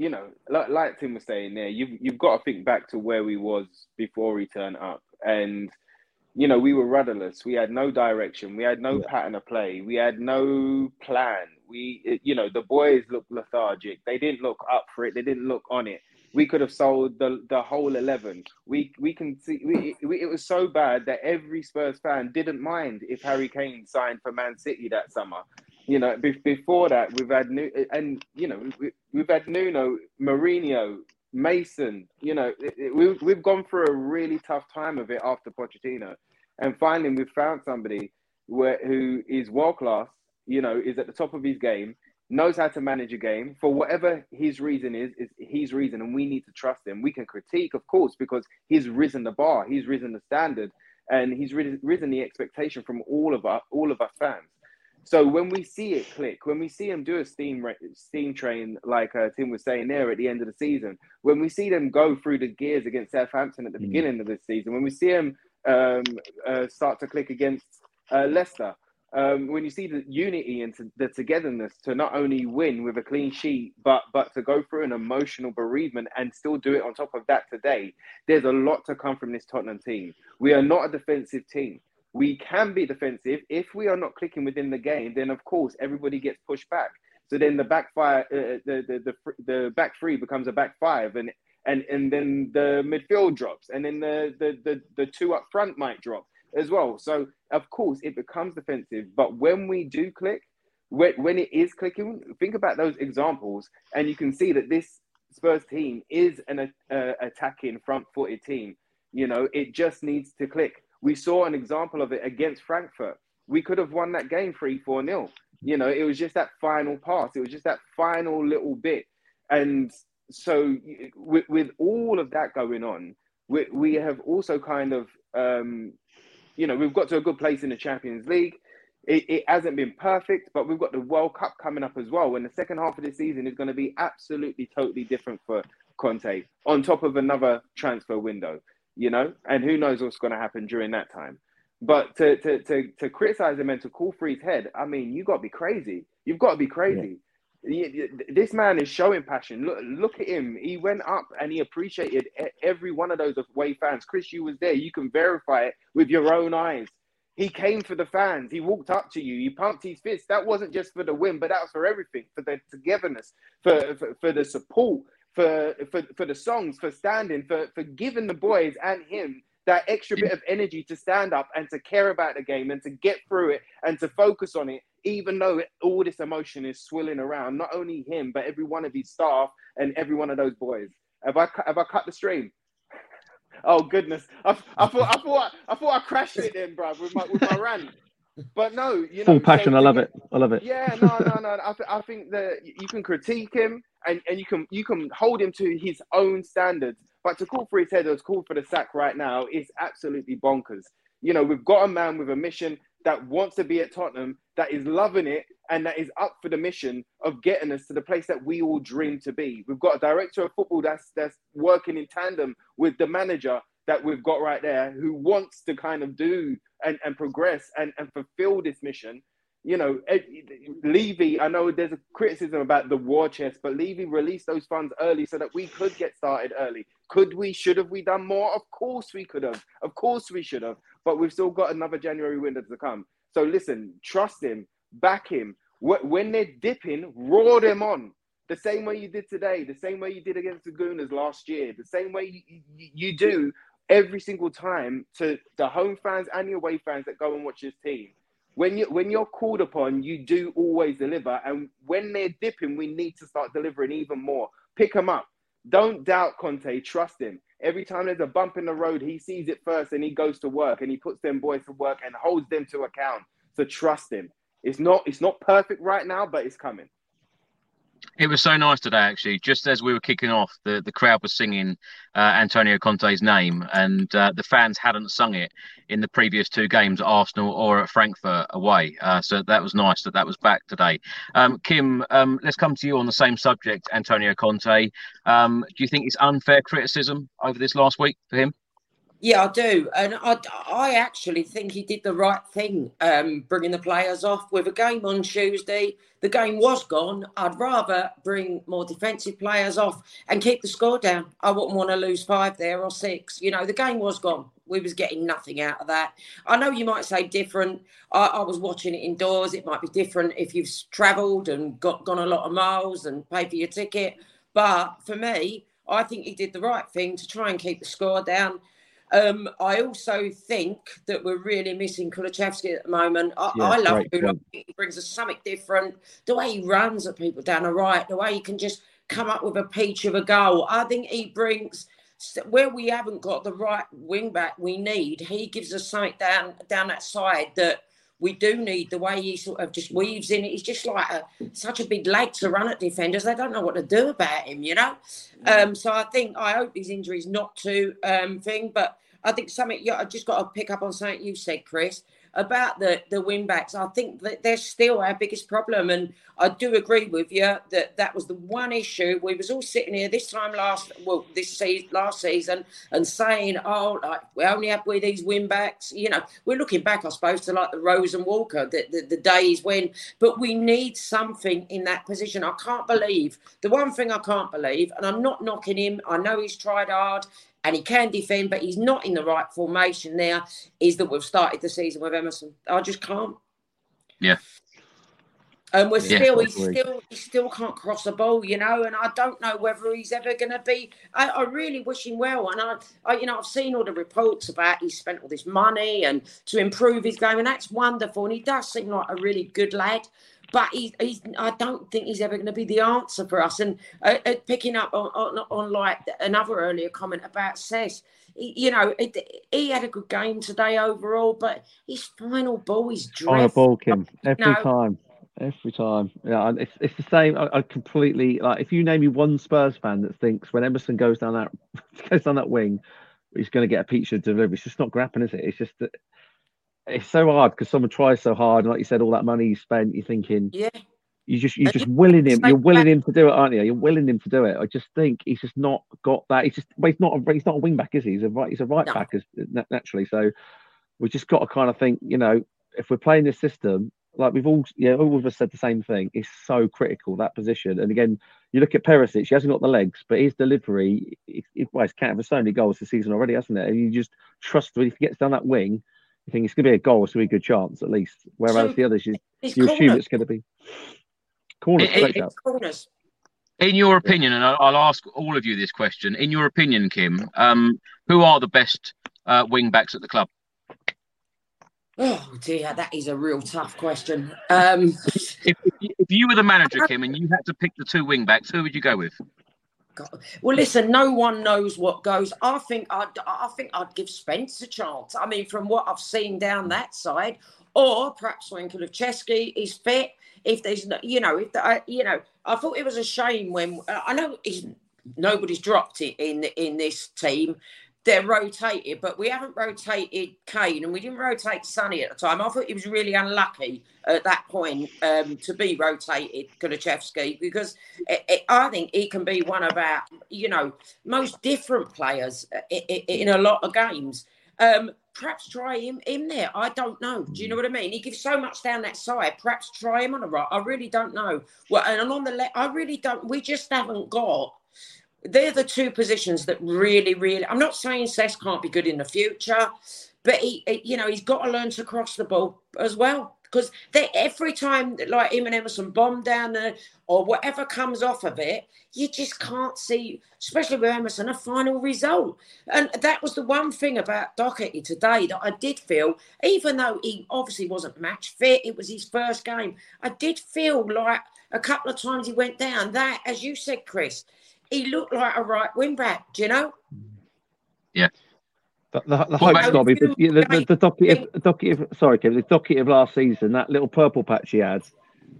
you know, like, like Tim was saying there, you've you've got to think back to where we was before he turned up, and you know, we were rudderless. We had no direction. We had no yeah. pattern of play. We had no plan. We, you know, the boys looked lethargic. They didn't look up for it. They didn't look on it. We could have sold the the whole eleven. We we can see. We, we, it was so bad that every Spurs fan didn't mind if Harry Kane signed for Man City that summer you know, be- before that, we've had new and you know we, we've had Nuno, Mourinho, Mason. You know, it, it, we've we've gone through a really tough time of it after Pochettino, and finally we've found somebody where who is world class. You know, is at the top of his game, knows how to manage a game for whatever his reason is. Is his reason, and we need to trust him. We can critique, of course, because he's risen the bar, he's risen the standard, and he's risen the expectation from all of us, all of us fans. So when we see it click, when we see them do a steam steam train, like uh, Tim was saying there at the end of the season, when we see them go through the gears against Southampton at the mm. beginning of this season, when we see them um, uh, start to click against uh, Leicester, um, when you see the unity and the togetherness to not only win with a clean sheet, but but to go through an emotional bereavement and still do it on top of that today, there's a lot to come from this Tottenham team. We are not a defensive team we can be defensive. If we are not clicking within the game, then of course everybody gets pushed back. So then the back five, uh, the, the the the back three becomes a back five, and and and then the midfield drops, and then the the the, the two up front might drop as well. So of course it becomes defensive. But when we do click, when, when it is clicking, think about those examples, and you can see that this Spurs team is an uh, attacking front-footed team. You know, it just needs to click. We saw an example of it against Frankfurt. We could have won that game 3 4 0. You know, it was just that final pass, it was just that final little bit. And so, with, with all of that going on, we, we have also kind of, um, you know, we've got to a good place in the Champions League. It, it hasn't been perfect, but we've got the World Cup coming up as well. And the second half of the season is going to be absolutely totally different for Conte on top of another transfer window, you know, and who knows what's going to happen during that time. But to to to, to criticize him and to call for his head, I mean, you got to be crazy. You've got to be crazy. Yeah. This man is showing passion. Look, look at him. He went up and he appreciated every one of those away fans. Chris, you was there. You can verify it with your own eyes. He came for the fans. He walked up to you. He pumped his fist. That wasn't just for the win, but that was for everything, for the togetherness, for, for, for the support, for, for, for the songs, for standing, for, for giving the boys and him that extra bit of energy to stand up and to care about the game and to get through it and to focus on it, even though it, all this emotion is swilling around, not only him, but every one of his staff and every one of those boys. Have I, have I cut the stream? Oh goodness! I, I thought I thought I thought I crashed it then, bro, with my with my rant. But no, you know, full passion. So, I love it. I love it. Yeah, no, no, no. I, th- I think that you can critique him and, and you can you can hold him to his own standards. But to call for his head or to call for the sack right now is absolutely bonkers. You know, we've got a man with a mission that wants to be at Tottenham, that is loving it, and that is up for the mission of getting us to the place that we all dream to be. We've got a director of football that's that's working in tandem with the manager that we've got right there who wants to kind of do and, and progress and, and fulfill this mission. You know, eh, Levy, I know there's a criticism about the war chest, but Levy released those funds early so that we could get started early. Could we, should have we done more? Of course we could have. Of course we should have. But we've still got another January window to come. So listen, trust him, back him. When they're dipping, roar them on. The same way you did today, the same way you did against the Gooners last year, the same way you, you, you do every single time to the home fans and the away fans that go and watch this team. When you when you're called upon, you do always deliver. And when they're dipping, we need to start delivering even more. Pick them up. Don't doubt Conte. Trust him. Every time there's a bump in the road, he sees it first and he goes to work and he puts them boys to work and holds them to account. So trust him. It's not it's not perfect right now, but it's coming. It was so nice today, actually. Just as we were kicking off, the, the crowd was singing uh, Antonio Conte's name, and uh, the fans hadn't sung it in the previous two games at Arsenal or at Frankfurt away. Uh, so that was nice that that was back today. Um, Kim, um, let's come to you on the same subject, Antonio Conte. Um, do you think it's unfair criticism over this last week for him? Yeah, I do, and I, I actually think he did the right thing, um, bringing the players off with a game on Tuesday. The game was gone. I'd rather bring more defensive players off and keep the score down. I wouldn't want to lose five there or six. You know, the game was gone. We was getting nothing out of that. I know you might say different. I, I was watching it indoors. It might be different if you've travelled and got gone a lot of miles and paid for your ticket. But for me, I think he did the right thing to try and keep the score down um, I also think that we're really missing Kulusevski at the moment. I, yeah, I love him. He brings us something different. The way he runs at people down the right, the way he can just come up with a peach of a goal. I think he brings where we haven't got the right wing back we need. He gives us something down down that side that we do need the way he sort of just weaves in. He's just like a, such a big leg to run at defenders. They don't know what to do about him, you know. Um, so I think I hope his injury is not too um, thing, but I think something. Yeah, I just got to pick up on something you said, Chris about the the win backs. I think that they're still our biggest problem, and I do agree with you that that was the one issue. We was all sitting here this time last well this season last season and saying, oh, like we only have with these win backs. You know, we're looking back, I suppose, to like the Rose and Walker, the, the, the days when. But we need something in that position. I can't believe the one thing I can't believe, and I'm not knocking him. I know he's tried hard and he can defend, but he's not in the right formation there, is that we've started the season with Emerson. I just can't. Yeah. And we're yeah, still, he still, he still can't cross the ball, you know. And I don't know whether he's ever going to be. I, I, really wish him well. And I, I, you know, I've seen all the reports about he spent all this money and to improve his game, and that's wonderful. And he does seem like a really good lad but he, he's, I don't think he's ever going to be the answer for us. And uh, uh, picking up on, on, on, like another earlier comment about Cess, he, you know, it, he had a good game today overall, but his final ball is dreadful. Final ball, Kim, every you know, time. Every time, yeah, it's, it's the same. I, I, completely like. If you name me one Spurs fan that thinks when Emerson goes down that goes down that wing, he's going to get a pizza delivery, it's just not grapping, is it? It's just that it's so hard because someone tries so hard, and like you said, all that money you spent, you're thinking, yeah. You just you're just willing him. You're willing him to do it, aren't you? You're willing him to do it. I just think he's just not got that. He's just well, he's not a he's not a wing back, is he? He's a right he's a right No. back as, naturally. So we just got to kind of think, you know, if we're playing this system, like we've all yeah, all of us said the same thing. It's so critical that position. And again, you look at Perisic, he hasn't got the legs, but his delivery, it, it, well, he's counted for so many goals this season already, hasn't it? And you just trust that if he gets down that wing, you think it's going to be a goal, it's going to be a good chance at least. Whereas So, the others, you, It's you assume it's going to be corners. It- it- It's corners. In your opinion, and I'll, I'll ask all of you this question. In your opinion, Kim, um, who are the best uh, wing backs at the club? Oh dear, that is a real tough question. Um, If, if, if you were the manager, Kim, and you had to pick the two wing backs, who would you go with? God. Well, listen, no one knows what goes. I think I'd, I think I'd give Spence a chance. I mean, from what I've seen down mm. that side, or perhaps when Kulusevski is fit. If there's, no, you know, if the, I, you know, I thought it was a shame when uh, I know he's, mm. nobody's dropped it in in this team. They're rotated, but we haven't rotated Kane and we didn't rotate Sonny at the time. I thought he was really unlucky at that point um, to be rotated, Kulusevski, because it, it, I think he can be one of our, you know, most different players in, in a lot of games. Um, perhaps try him in there. I don't know. Do you know what I mean? He gives so much down that side. Perhaps try him on the right. I really don't know. Well, and on the left, I really don't. We just haven't got. They're the two positions that really, really. I'm not saying Cess can't be good in the future, but he, he- you know, he's got to learn to cross the ball as well. Because they, every time, like him and Emerson bomb down there or whatever comes off of it, you just can't see, especially with Emerson, a final result. And that was the one thing about Doherty today that I did feel, even though he obviously wasn't match fit, it was his first game. I did feel like a couple of times he went down. That, as you said, Chris, he looked like a right wing back. Do you know? The, the, the What hope's about- got to be the, the, the, the docket of, the docket of, sorry, Kim, the docket of last season, that little purple patch he had,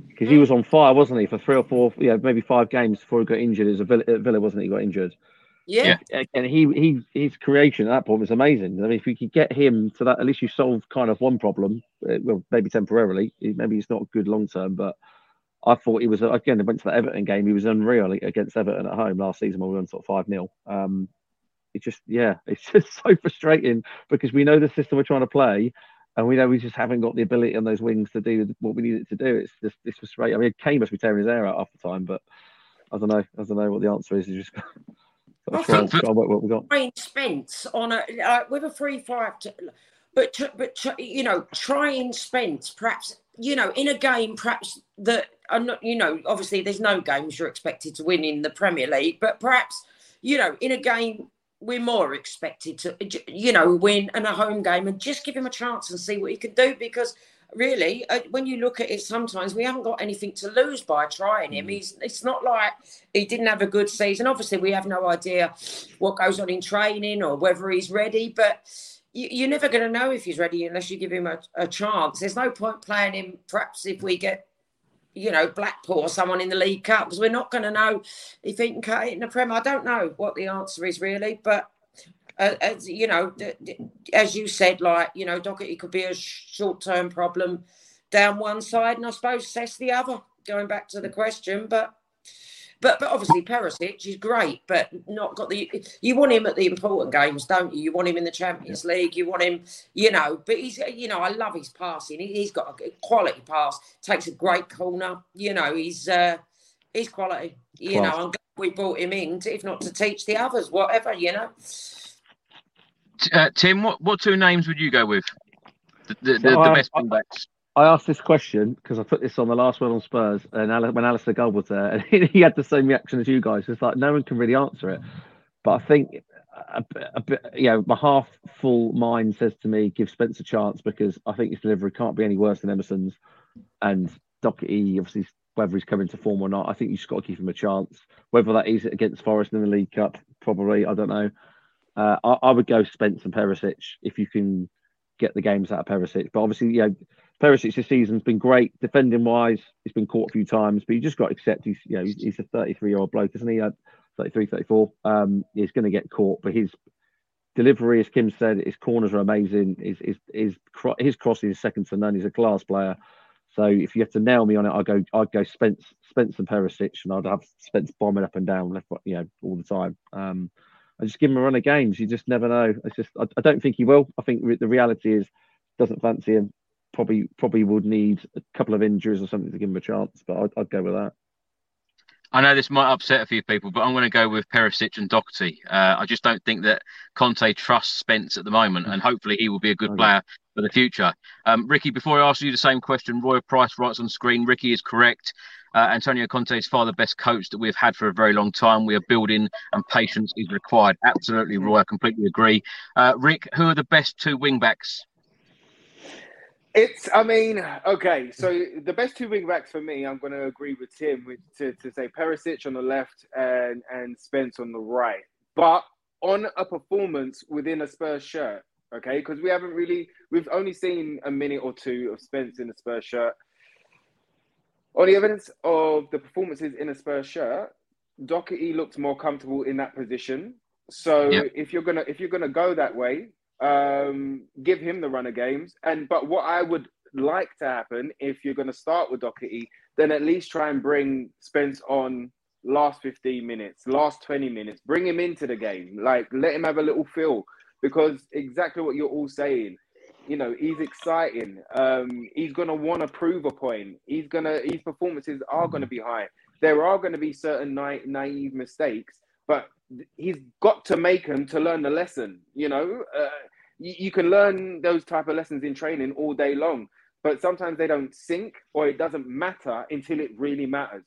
because he was on fire, wasn't he, for three or four, yeah, maybe five games before he got injured as a Villa, at Villa wasn't he, got injured? Yeah. And he, he, his creation at that point was amazing. I mean, if you could get him to that, at least you solve kind of one problem, uh, well, maybe temporarily. Maybe it's not good long term, but I thought he was again. I went to the Everton game. He was unreal against Everton at home last season when we won sort of five 0 Um, it's just yeah, it's just so frustrating because we know the system we're trying to play, and we know we just haven't got the ability on those wings to do what we need it to do. It's just it's frustrating. I mean, Kane must be tearing his hair out half the time, but I don't know. I don't know what the answer is. You just got to try try what we got. Spence on a uh, with a three five, t- but t- but t- you know, trying Spence perhaps you know in a game perhaps that are not you know obviously there's no games you're expected to win in the Premier League, but perhaps you know in a game we're more expected to you know win in a home game and just give him a chance and see what he can do because. Really, uh, when you look at it, sometimes we haven't got anything to lose by trying him. He's. It's not like he didn't have a good season. Obviously, we have no idea what goes on in training or whether he's ready. But you, you're never going to know if he's ready unless you give him a, a chance. There's no point playing him. Perhaps if we get, you know, Blackpool or someone in the League Cup, because we're not going to know if he can cut it in the Prem. I don't know what the answer is really, but. Uh, as you know, as you said, like you know, Doherty could be a short-term problem down one side, and I suppose that's the other. Going back to the question, but but but obviously Perisic is great, but not got the. You want him at the important games, don't you? You want him in the Champions League. You want him, you know. But he's, you know, I love his passing. He, he's got a good quality pass. Takes a great corner. You know, he's uh, he's quality. You Class. know, I'm glad we brought him in, to, if not to teach the others, whatever. You know. Uh, Tim, what, what two names would you go with? The, the, the, the I- best wing backs. I asked this question because I put this on the last one on Spurs, and Ale- when Alasdair Gold was there, and he had the same reaction as you guys. It's like no one can really answer it. But I think, a, a bit, you know, my half full mind says to me, give Spence a chance because I think his delivery can't be any worse than Emerson's. And Doherty, obviously, whether he's coming to form or not, I think you've just got to give him a chance. Whether that is against Forest in the League Cup, probably, I don't know. Uh, I, I would go Spence and Perisic if you can get the games out of Perisic. But obviously, you know, Perisic this season's been great defending wise. He's been caught a few times, but you just got to accept he's you know he's, a 33 year old bloke, isn't he? Uh, 33, 34. Um, he's going to get caught, but his delivery, as Kim said, his corners are amazing. His his his, his crossing is second to none. He's a class player. So if you have to nail me on it, I'd go I'd go Spence Spence and Perisic, and I'd have Spence bombing up and down left, you know, all the time. Um, I just give him a run of games. You just never know. It's just I, I don't think he will. I think re- the reality is doesn't fancy him. Probably probably would need a couple of injuries or something to give him a chance. But I'd, I'd go with that. I know this might upset a few people, but I'm going to go with Perisic and Doherty. Uh, I just don't think that Conte trusts Spence at the moment, and hopefully he will be a good player for the future. Um, Ricky, before I ask you the same question, Roy Price writes on screen. Ricky is correct. Uh, Antonio Conte is far the best coach that we've had for a very long time. We are building, and patience is required. Absolutely, Roy. I completely agree. Uh, Rick, who are the best two wing backs it's, I mean, okay. So the best two wing backs for me, I'm going to agree with Tim with, to, to say Perisic on the left and and Spence on the right. But on a performance within a Spurs shirt, okay, because we haven't really, we've only seen a minute or two of Spence in a Spurs shirt. On the evidence of the performances in a Spurs shirt, Doherty looked more comfortable in that position. So yep. if you're gonna if you're gonna go that way, um, give him the run of games. And but what I would like to happen if you're going to start with Doherty, then at least try and bring Spence on last 15 minutes, last 20 minutes. Bring him into the game. Like let him have a little feel because exactly what you're all saying. You know, he's exciting. Um, he's gonna want to prove a point. He's gonna his performances are gonna be high. There are gonna be certain na- naive mistakes, but he's got to make them to learn the lesson. You know, uh, you, you can learn those type of lessons in training all day long, but sometimes they don't sink or it doesn't matter until it really matters.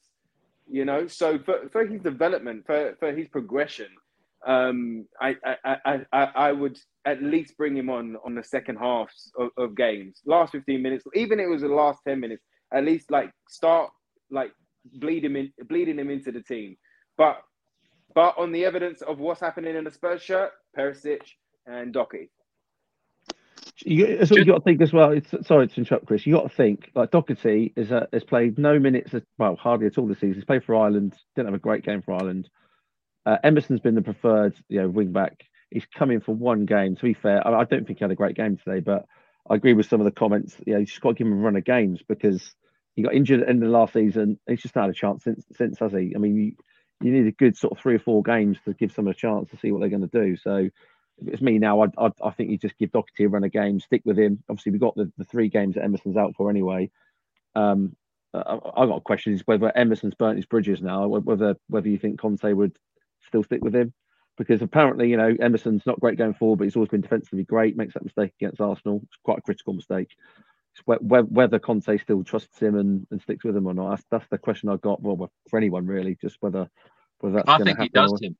You know, so for, for his development, for, for his progression, um, I, I, I, I, would at least bring him on on the second halves of, of games, last 15 minutes, even if it was the last 10 minutes, at least like start like bleeding in, bleeding him into the team. But but on the evidence of what's happening in the Spurs shirt, Perisic and Doherty. You, that's what you got to think as well. It's, sorry to interrupt, Chris. You got to think like Doherty is uh, has played no minutes, well, hardly at all this season. He's played for Ireland. Didn't have a great game for Ireland. Uh, Emerson's been the preferred, you know, wing back. He's come in for one game. To be fair, I, I, don't think he had a great game today, but I agree with some of the comments. You know, you just got to give him a run of games because he got injured at the end of the last season. He's just not had a chance since, since has he? I mean, you, need a good sort of three or four games to give someone a chance to see what they're going to do. So if it's me now, I'd, I'd, i think you just give Doherty a run of games, stick with him. Obviously, we've got the, the three games that Emerson's out for anyway. Um, I, have got a question: is whether Emerson's burnt his bridges now, whether whether you think Conte would still stick with him, because apparently you know Emerson's not great going forward, but he's always been defensively great. Makes that mistake against Arsenal, it's quite a critical mistake. Whether Conte still trusts him and, and sticks with him or not. That's, that's the question I got. Well, for anyone really, just whether whether that's I think he does, Tim.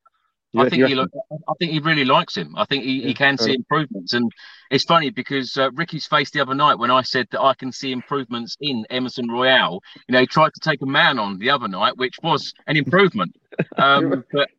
I think he, I think he really likes him. I think he, yeah, he can see improvements, and it's funny because uh, Ricky's face the other night when I said that I can see improvements in Emerson Royal. You know, he tried to take a man on the other night, which was an improvement. Um, but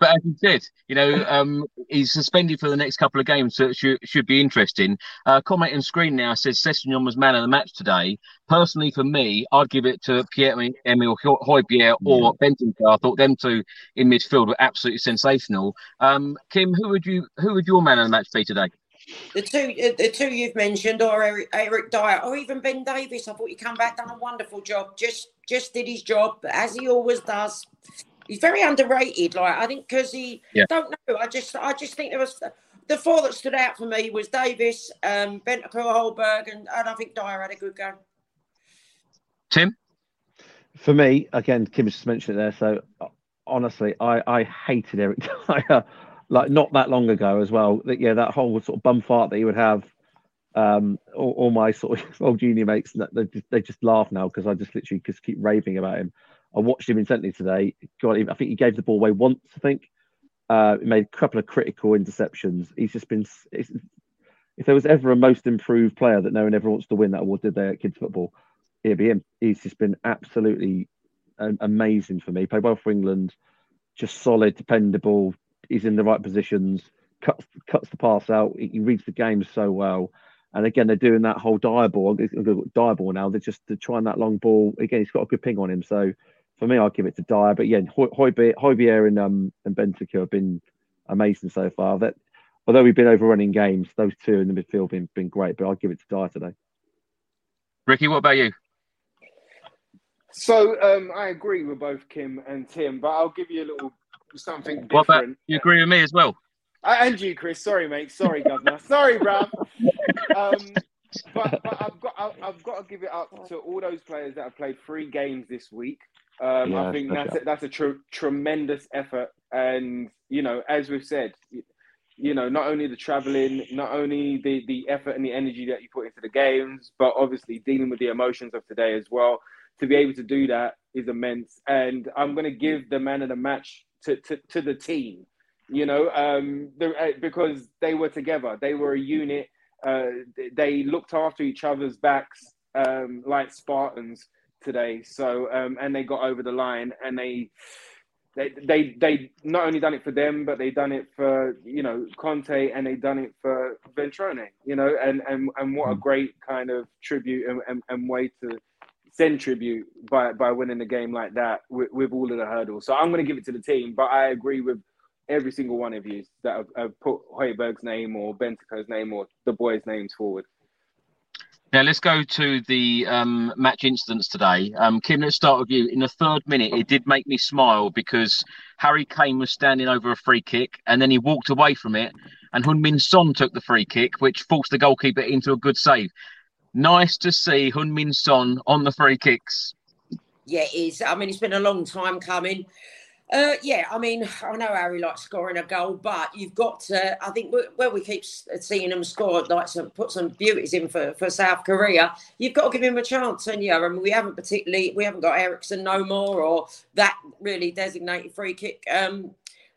but as you said, you know, um, he's suspended for the next couple of games, so it should, should be interesting. Uh, comment on screen now says Sessegnon was man of the match today. Personally, for me, I'd give it to Pierre Emil Højbjerg or yeah. Bentancur. I thought them two in midfield were absolutely sensational. Um, Kim, who would you who would your man of the match be today? The two, uh, the two you've mentioned, or Eric, Eric Dier, or even Ben Davies. I thought he come back, done a wonderful job. Just, just did his job as he always does he's very underrated. Like I think because he yeah. don't know. I just I just think there was the four that stood out for me was Davies, um, Bentancur, Højbjerg, and, and I think Dier had a good go. Tim, for me, again, Kim just mentioned it there. So honestly, I I hated Eric Dier. like not that long ago as well. That yeah, that whole sort of bum fart that he would have. Um, all, all my sort of old junior mates, they just, they just laugh now because I just literally just keep raving about him. I watched him intently today. God, I think he gave the ball away once. I think uh, he made a couple of critical interceptions. He's just been. If there was ever a most improved player that no one ever wants to win that award, did they at kids football? It'd be him. He's just been absolutely amazing for me. Played well for England. Just solid, dependable. He's in the right positions. Cuts cuts the pass out. He, reads the game so well. And again, they're doing that whole dive dive ball now. They're just trying that long ball. Again, he's got a good ping on him. So for me, I'd give it to Dier. But yeah, Højbjerg and um and Bentancur have been amazing so far. That although we've been overrunning games, those two in the midfield been been great. But I'll give it to Dier today. Ricky, what about you? So um, I agree with both Kim and Tim, but I'll give you a little something different. What about you? Agree with me as well? Uh, and you, Chris. Sorry, mate. Sorry, governor. Sorry, bruv. Um, but, but I've got I've got to give it up to all those players that have played three games this week. Um, Yeah, I think okay. that's a, that's a tr- tremendous effort, and you know, as we've said, you know, not only the traveling, not only the the effort and the energy that you put into the games, but obviously dealing with the emotions of today as well. To be able to do that is immense, and I'm going to give the man of the match to to, to the team. You know, um, the, uh, because they were together, they were a unit. Uh, they looked after each other's backs um, like Spartans today. So um, and they got over the line, and they they they they not only done it for them, but they done it for you know Conte, and they done it for Ventrone. You know, and and and what a great kind of tribute and, and, and way to send tribute by by winning the game like that with, with all of the hurdles. So I'm going to give it to the team, but I agree with every single one of you that have, have put Højbjerg's name or Bentancur's name or the boys' names forward. Now let's go to the um, match incidents today. Um, Kim, let's start with you. In the third minute, it did make me smile because Harry Kane was standing over a free kick and then he walked away from it, and Heung-Min Son took the free kick, which forced the goalkeeper into a good save. Nice to see Heung-Min Son on the free kicks. Yeah, it is. I mean, it's been a long time coming. Uh, yeah, I mean, I know Harry likes scoring a goal, but you've got to. I think where we keep seeing him score, like some put some beauties in for, for South Korea, you've got to give him a chance. And yeah, I mean, we haven't particularly, we haven't got Eriksen no more or that really designated free kick um,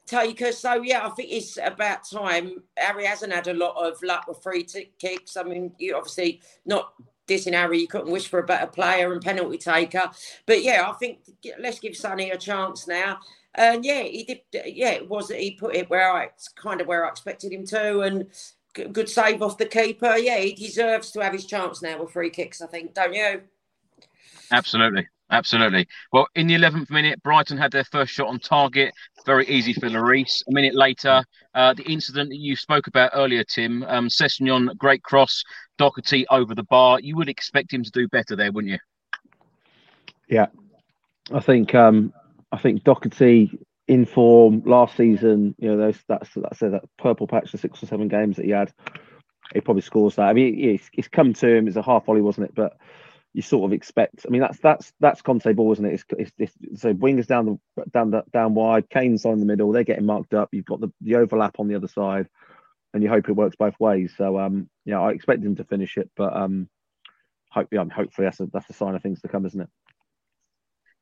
taker. So yeah, I think it's about time. Harry hasn't had a lot of luck with free kicks. I mean, you obviously not dissing Harry, you couldn't wish for a better player and penalty taker. But yeah, I think let's give Sonny a chance now. And yeah, he did. Yeah, it was. He put it where I it's kind of where I expected him to, and good save off the keeper. Yeah, he deserves to have his chance now with free kicks. I think, don't you? Absolutely. Absolutely. Well, in the 11th minute, Brighton had their first shot on target. Very easy for Lloris. A minute later, uh, the incident that you spoke about earlier, Tim, um, Sessegnon, great cross, Doherty over the bar. You would expect him to do better there, wouldn't you? Yeah, I think um, I think Doherty in form last season. You know, those that's that's that purple patch, the six or seven games that he had. He probably scores that. I mean, it's, it's come to him. It's a half volley, wasn't it? But you sort of expect. I mean, that's that's that's Conte ball, isn't it? It's, it's, it's so wingers down the down the, down wide, Kane's on the middle. They're getting marked up. You've got the, the overlap on the other side, and you hope it works both ways. So um, yeah, I expect him to finish it, but um, hope yeah, hopefully that's a that's a sign of things to come, isn't it?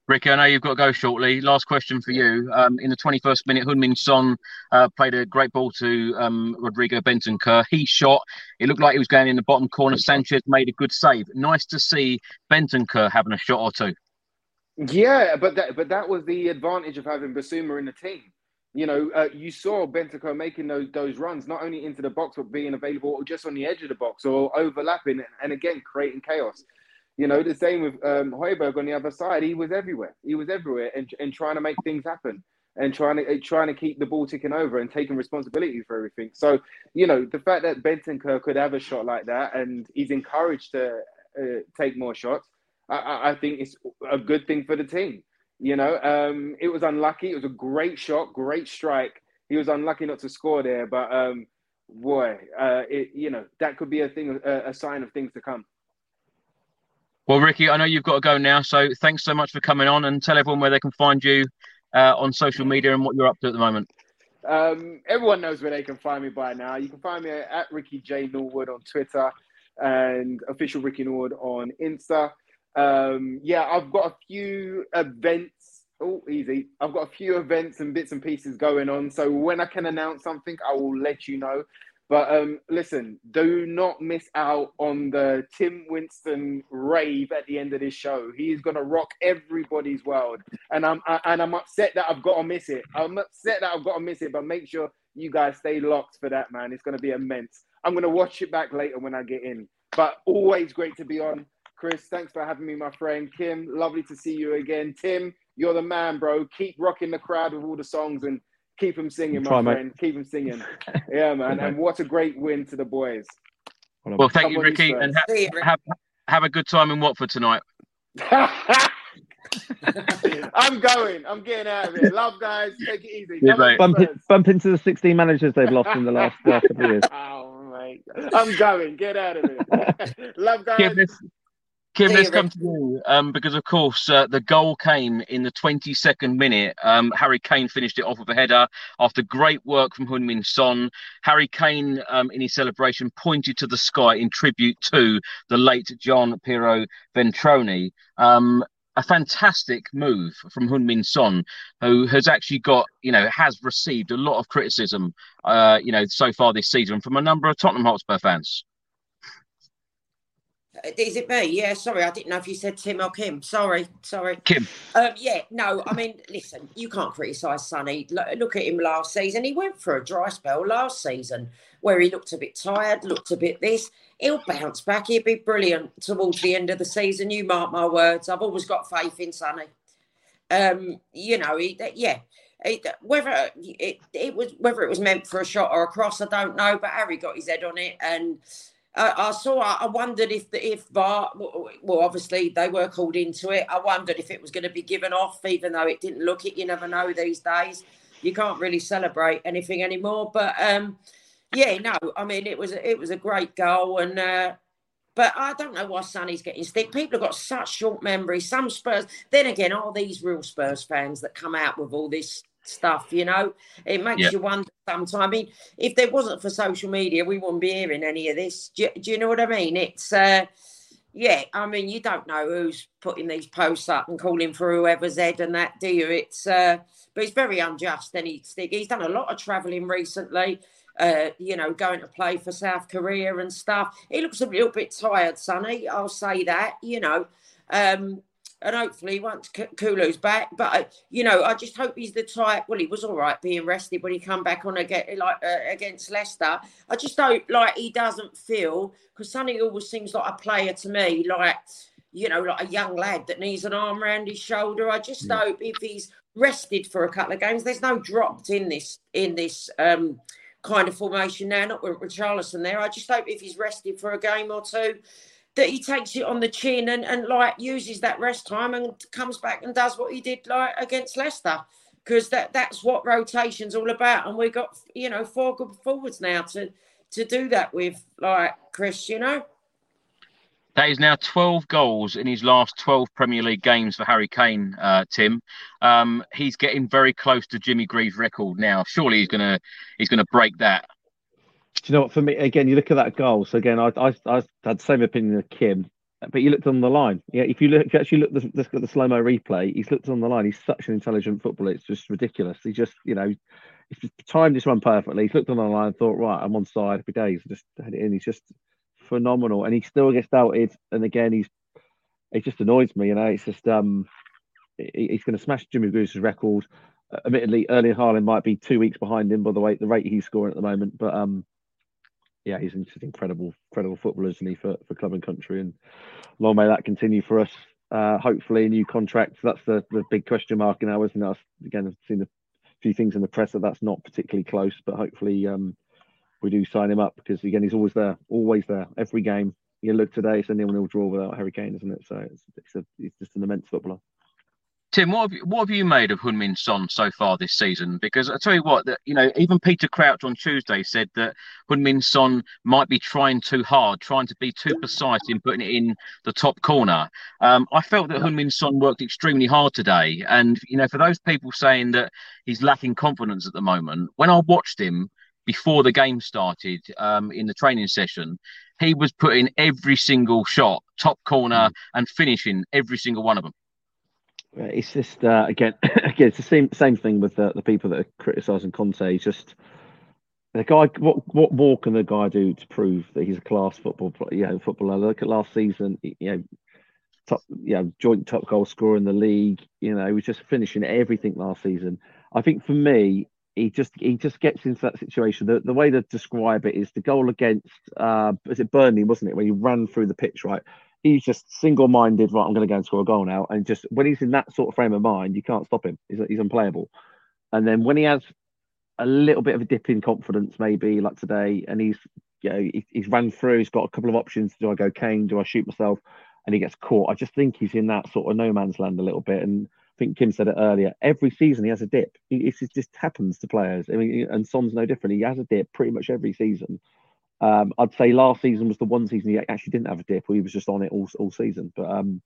Ricky, I know you've got to go shortly. Last question for you. Um, in the 21st minute, Heung-Min Son uh, played a great ball to um, Rodrigo Bentancur. He shot. It looked like he was going in the bottom corner. Sanchez made a good save. Nice to see Bentancur having a shot or two. Yeah, but that but that was the advantage of having Bissouma in the team. You know, uh, you saw Bentancur making those those runs not only into the box but being available or just on the edge of the box or overlapping and again creating chaos. You know, the same with um, Højbjerg on the other side. He was everywhere. He was everywhere and, and trying to make things happen and trying to trying to keep the ball ticking over and taking responsibility for everything. So, you know, the fact that Bentancur could have a shot like that and he's encouraged to uh, take more shots, I- I, I think it's a good thing for the team. You know, um, it was unlucky. It was a great shot, great strike. He was unlucky not to score there, but um, boy, uh, it, you know, that could be a thing, a, a sign of things to come. Well, Ricky, I know you've got to go now. So thanks so much for coming on and tell everyone where they can find you uh, on social media and what you're up to at the moment. Um, everyone knows where they can find me by now. You can find me at Ricky J Norwood on Twitter and official Ricky Norwood on Insta. Um, yeah, I've got a few events. Oh, easy. I've got a few events and bits and pieces going on. So when I can announce something, I will let you know. But um, listen, do not miss out on the Tim Winstone rave at the end of this show. He's gonna rock everybody's world, and I'm I, and I'm upset that I've got to miss it. I'm upset that I've got to miss it, but make sure you guys stay locked for that, man. It's gonna be immense. I'm gonna watch it back later when I get in. But always great to be on, Chris. Thanks for having me, my friend. Kim, lovely to see you again. Tim, you're the man, bro. Keep rocking the crowd with all the songs and Keep them singing, Try, my mate. friend. Keep them singing. Yeah, man. And what a great win to the boys. Well, thank Come you, Ricky, Spurs. and ha- you, Rick. have have a good time in Watford tonight. I'm going. I'm getting out of here. Love, guys. Take it easy. Yeah, Come mate. Bump, it, bump into the 16 managers they've lost in the last uh, couple of years. Oh, mate. I'm going. Get out of here. Love, guys. Kim, let's, Kim, let's come to you um, because, of course, uh, the goal came in the 22nd minute. Um, Harry Kane finished it off with a header after great work from Heung-Min Son. Harry Kane, um, in his celebration, pointed to the sky in tribute to the late Gian Piero Ventrone. Um, a fantastic move from Heung-Min Son, who has actually got, you know, has received a lot of criticism, uh, you know, so far this season from a number of Tottenham Hotspur fans. Is it me? Yeah, sorry, I didn't know if you said Tim or Kim. Sorry, sorry. Kim. Um, yeah, no, I mean, listen, you can't criticise Sonny. Look, look at him last season. He went for a dry spell last season where he looked a bit tired, looked a bit this. He'll bounce back. He'll be brilliant towards the end of the season. You mark my words. I've always got faith in Sonny. Um, you know, he, yeah. It, whether it, it was whether it was meant for a shot or a cross, I don't know. But Harry got his head on it, and uh, I saw. I wondered if the if VAR. Well, obviously they were called into it. I wondered if it was going to be given off, even though it didn't look it. You never know these days. You can't really celebrate anything anymore. But um, yeah, no. I mean, it was it was a great goal, and uh, but I don't know why Sonny's getting stick. People have got such short memories. Some Spurs. Then again, are these real Spurs fans that come out with all this stuff? You know, it makes you wonder. Sometimes, I mean, if there wasn't for social media, we wouldn't be hearing any of this. Do, you- do you know what I mean? It's. uh yeah, I mean, you don't know who's putting these posts up and calling for whoever's head and that, do you? It's, uh, but it's very unjust. And he's, he's done a lot of travelling recently, uh, you know, going to play for South Korea and stuff. He looks a little bit tired, Sonny. I'll say that, you know. Um, and hopefully once Kulu's back, but uh, you know, I just hope he's the type. Well, he was all right being rested when he come back on again, like uh, against Leicester. I just hope like he doesn't feel because Sonny always seems like a player to me, like you know, like a young lad that needs an arm around his shoulder. I just hope if he's rested for a couple of games, there's no dropped in this in this um kind of formation now. Not with Richarlison there. I just hope if he's rested for a game or two that he takes it on the chin and, and like uses that rest time and comes back and does what he did like against Leicester because that that's what rotation's all about and we've got you know four good forwards now to to do that with like Chris you know That is now 12 goals in his last 12 Premier League games for Harry Kane, uh, Tim. Um, he's getting very close to Jimmy Greaves' record now. Surely he's gonna he's gonna break that. Do you know what? For me, again, you look at that goal. So again, I I, I had the same opinion of Kim, but you looked on the line. Yeah, if you look, if you actually look at the, the, the slow mo replay, he's looked on the line. He's such an intelligent footballer. It's just ridiculous. He just, you know, he's just timed this run perfectly. He's looked on the line, and thought, right, I'm on side. Happy days. Just had it in. He's just phenomenal, and he still gets doubted. And again, he's it just annoys me. You know, it's just um, he- he's going to smash Jimmy Greaves' record. Uh, admittedly, Erling Haaland might be two weeks behind him by the way the rate he's scoring at the moment, but um, yeah, he's an incredible, incredible footballer, isn't he, for, for club and country? And long may that continue for us. Uh, hopefully, a new contract. That's the, the big question mark now, isn't it? I've- Again, I've seen a few things in the press that that's not particularly close, but hopefully um, we do sign him up because, again, he's always there, always there, every game. You look today, it's a nil-nil draw without Harry Kane, isn't it? So it's, it's, a, it's just an immense footballer. Tim, what have you, what have you made of Heung-Min Son so far this season? Because I tell you what, that you know, even Peter Crouch on Tuesday said that Heung-Min Son might be trying too hard, trying to be too precise in putting it in the top corner. Um, I felt that Heung-Min Son worked extremely hard today, and you know, for those people saying that he's lacking confidence at the moment, when I watched him before the game started um, in the training session, he was putting every single shot top corner and finishing every single one of them. Uh, It's just uh, again, again, it's the same same thing with the, the people that are criticising Conte. He's just the guy. What what more can the guy do to prove that he's a class football, you know, footballer? Look at last season. You know, top, you know, joint top goal scorer in the league. You know, he was just finishing everything last season. I think for me, he just he just gets into that situation. The the way to describe it is the goal against uh, was it Burnley, wasn't it? When he ran through the pitch, right? He's just single-minded. Right, I'm going to go and score a goal now. And just when he's in that sort of frame of mind, you can't stop him. He's, he's unplayable. And then when he has a little bit of a dip in confidence, maybe like today, and he's you know he, he's ran through. He's got a couple of options. Do I go Kane? Do I shoot myself? And he gets caught. I just think he's in that sort of no man's land a little bit. And I think Kim said it earlier. Every season he has a dip. It, it just happens to players. I mean, and Son's no different. He has a dip pretty much every season. Um, I'd say last season was the one season he actually didn't have a dip, or he was just on it all, all season. But um,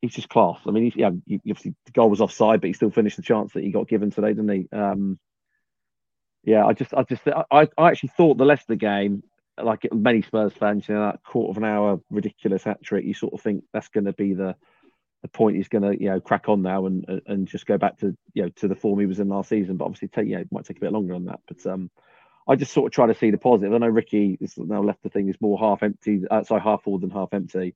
he's just class. I mean, he's, yeah, obviously the goal was offside, but he still finished the chance that he got given today, didn't he? Um, yeah, I just, I just, I, I actually thought the Leicester game, like many Spurs fans, you know, that quarter of an hour ridiculous hat trick, you sort of think that's going to be the the point he's going to, you know, crack on now and and just go back to, you know, to the form he was in last season. But obviously, take, yeah, it might take a bit longer on that. But um, I just sort of try to see the positive. I know Ricky has now left the thing is more half empty, uh, sorry, half full than half empty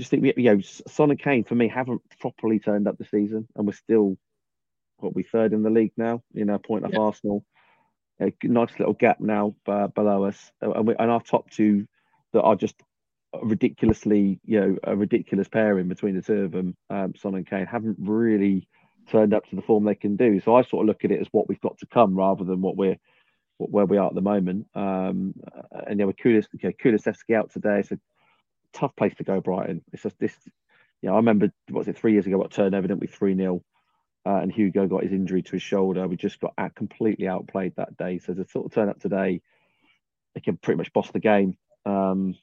just think, we you know, Son and Kane for me haven't properly turned up the season, and we're still what we third in the league now. You know, point of Arsenal. A nice little gap now uh, below us, and, we, and our top two that are just ridiculously, you know, a ridiculous pairing between the two of them, um, Son and Kane, haven't really turned up to the form they can do. So I sort of look at it as what we've got to come rather than what we're where we are at the moment. Um, and yeah, with Kulis, okay, Kulusevski out today, so tough place to go, Brighton. It's just this. You know, I remember what was it three years ago? What turned evidently three 0 uh, and Hugo got his injury to his shoulder. We just got out, completely outplayed that day. So to sort of turn up today, they can pretty much boss the game. Um,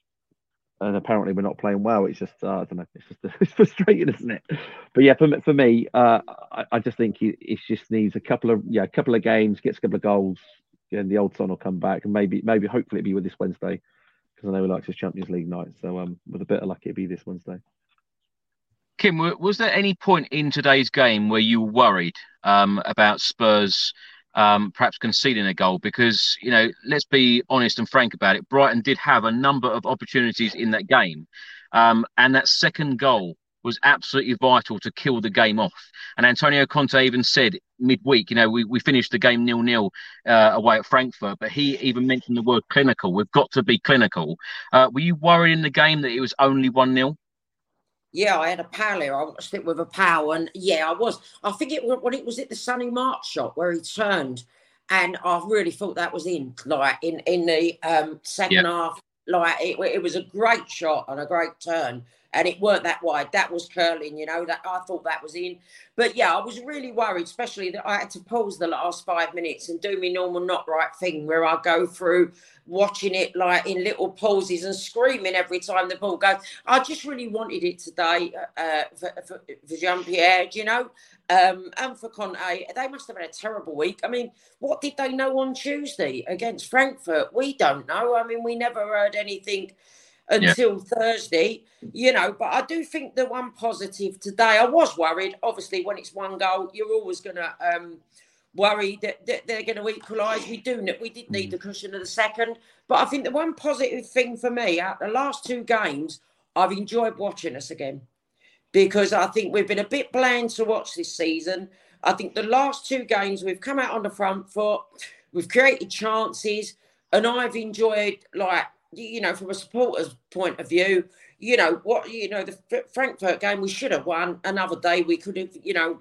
and apparently we're not playing well. It's just uh, I don't know. It's just it's frustrating, isn't it? But yeah, for for me, uh, I, I, just think he, he just needs a couple of yeah, a couple of games, gets a couple of goals, and the old son will come back, and maybe maybe hopefully it'll be with this Wednesday because I know he likes his Champions League night. So um, with a bit of luck, it'll be this Wednesday. Kim, was there any point in today's game where you were worried um, about Spurs um, perhaps conceding a goal? Because, you know, let's be honest and frank about it. Brighton did have a number of opportunities in that game. Um, and that second goal was absolutely vital to kill the game off. And Antonio Conte even said midweek, you know, we, we finished the game nil nil uh, away at Frankfurt, but he even mentioned the word clinical. We've got to be clinical. Uh, were you worried in the game that it was only 1 0? Yeah, I had a pal here. I watched it with a pal, and yeah, I was. I think it when it was at the Solly March shot where he turned, and I really thought that was in, like in in the um, second half. Like it, it was a great shot and a great turn and it weren't that wide. That was curling, you know. That I thought that was in, but yeah, I was really worried, especially that I had to pause the last five minutes and do my normal not right thing, where I go through watching it like in little pauses and screaming every time the ball goes. I just really wanted it today uh, uh for, for, for Gian Piero, you know, um, and for Conte. They must have had a terrible week. I mean, what did they know on Tuesday against Frankfurt? We don't know. I mean, we never heard anything until yeah. Thursday, you know. But I do think the one positive today, I was worried. Obviously, when it's one goal, you're always going to um, worry that, that they're going to equalise. We do. We did need mm. the cushion of the second, but I think the one positive thing for me out the last two games, I've enjoyed watching us again because I think we've been a bit bland to watch this season. I think the last two games we've come out on the front foot, we've created chances, and I've enjoyed like you know, from a supporter's point of view, you know what, you know, the Frankfurt game we should have won. Another day we could have, you know,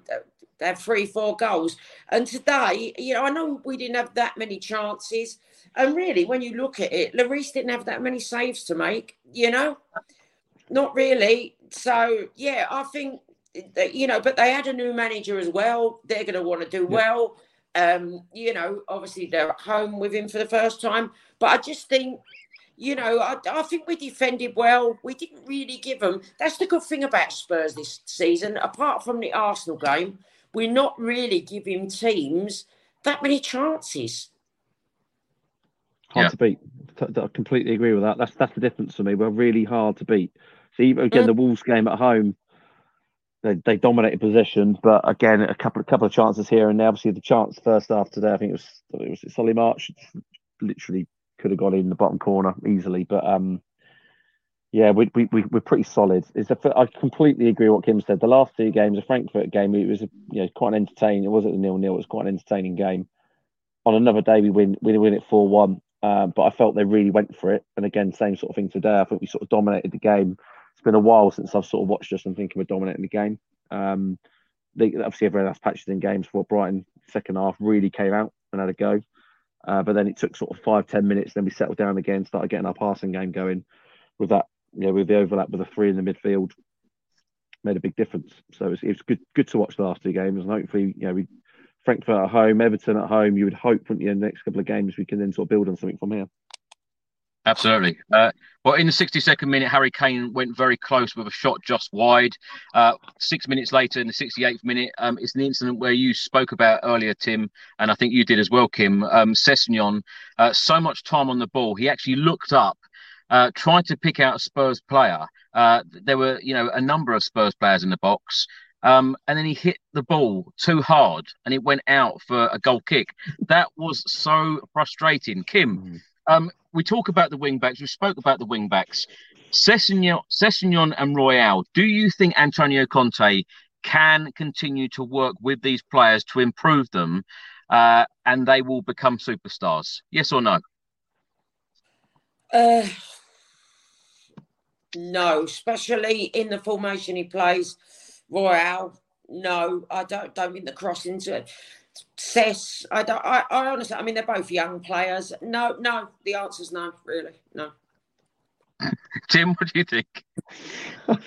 have three, four goals. And today, you know, I know we didn't have that many chances. And really, when you look at it, Lloris didn't have that many saves to make. You know, not really. So yeah, I think that, you know, but they had a new manager as well. They're going to want to do yeah. well. Um, you know, obviously they're at home with him for the first time. But I just think you know, I, I, think we defended well. We didn't really give them. That's the good thing about Spurs this season. Apart from the Arsenal game, we're not really giving teams that many chances. Hard yeah. to beat. I completely agree with that. That's that's the difference for me. We're really hard to beat. So even again, mm. the Wolves game at home, they, they dominated possession, but again, a couple of couple of chances here and there. Obviously, the chance first half today, I think it was it was Solly March, literally could have got in the bottom corner easily. But um, yeah, we, we, we, we're pretty solid. It's a, I completely agree with what Kim said. The last two games, the Frankfurt game, it was you know quite entertaining. It wasn't a nil nil. It was quite an entertaining game. On another day, we win we win it four one. Uh, but I felt they really went for it. And again, same sort of thing today. I think we sort of dominated the game. It's been a while since I've sort of watched us and thinking we're dominating the game. Um, they, obviously, everyone else patches in games for Brighton second half really came out and had a go. Uh, but then it took sort of five ten minutes. Then we settled down again, started getting our passing game going. With that, you know, with the overlap with the three in the midfield, made a big difference. So it was, it was good good to watch the last two games, and hopefully, you know, we Frankfurt at home, Everton at home. You would hope, wouldn't you, in the next couple of games we can then sort of build on something from here. Absolutely. Uh, well, in the 62nd minute, Harry Kane went very close with a shot just wide. Uh, six minutes later, in the 68th minute, um, it's an incident where you spoke about earlier, Tim, and I think you did as well, Kim. Um, Sessegnon, uh, so much time on the ball, he actually looked up, uh, tried to pick out a Spurs player. Uh, there were, you know, a number of Spurs players in the box. Um, and then he hit the ball too hard and it went out for a goal kick. That was so frustrating. Kim, mm. Um, we talk about the wing backs. We spoke about the wing backs. Sessegnon, and Royal. Do you think Antonio Conte can continue to work with these players to improve them, uh, and they will become superstars? Yes or no? Uh, no, especially in the formation he plays. Royal, no, I don't. Don't think the crossings. Cess, I don't. I, I honestly, I mean, they're both young players. No, no. The answer's no. Really, no. Tim, what do you think?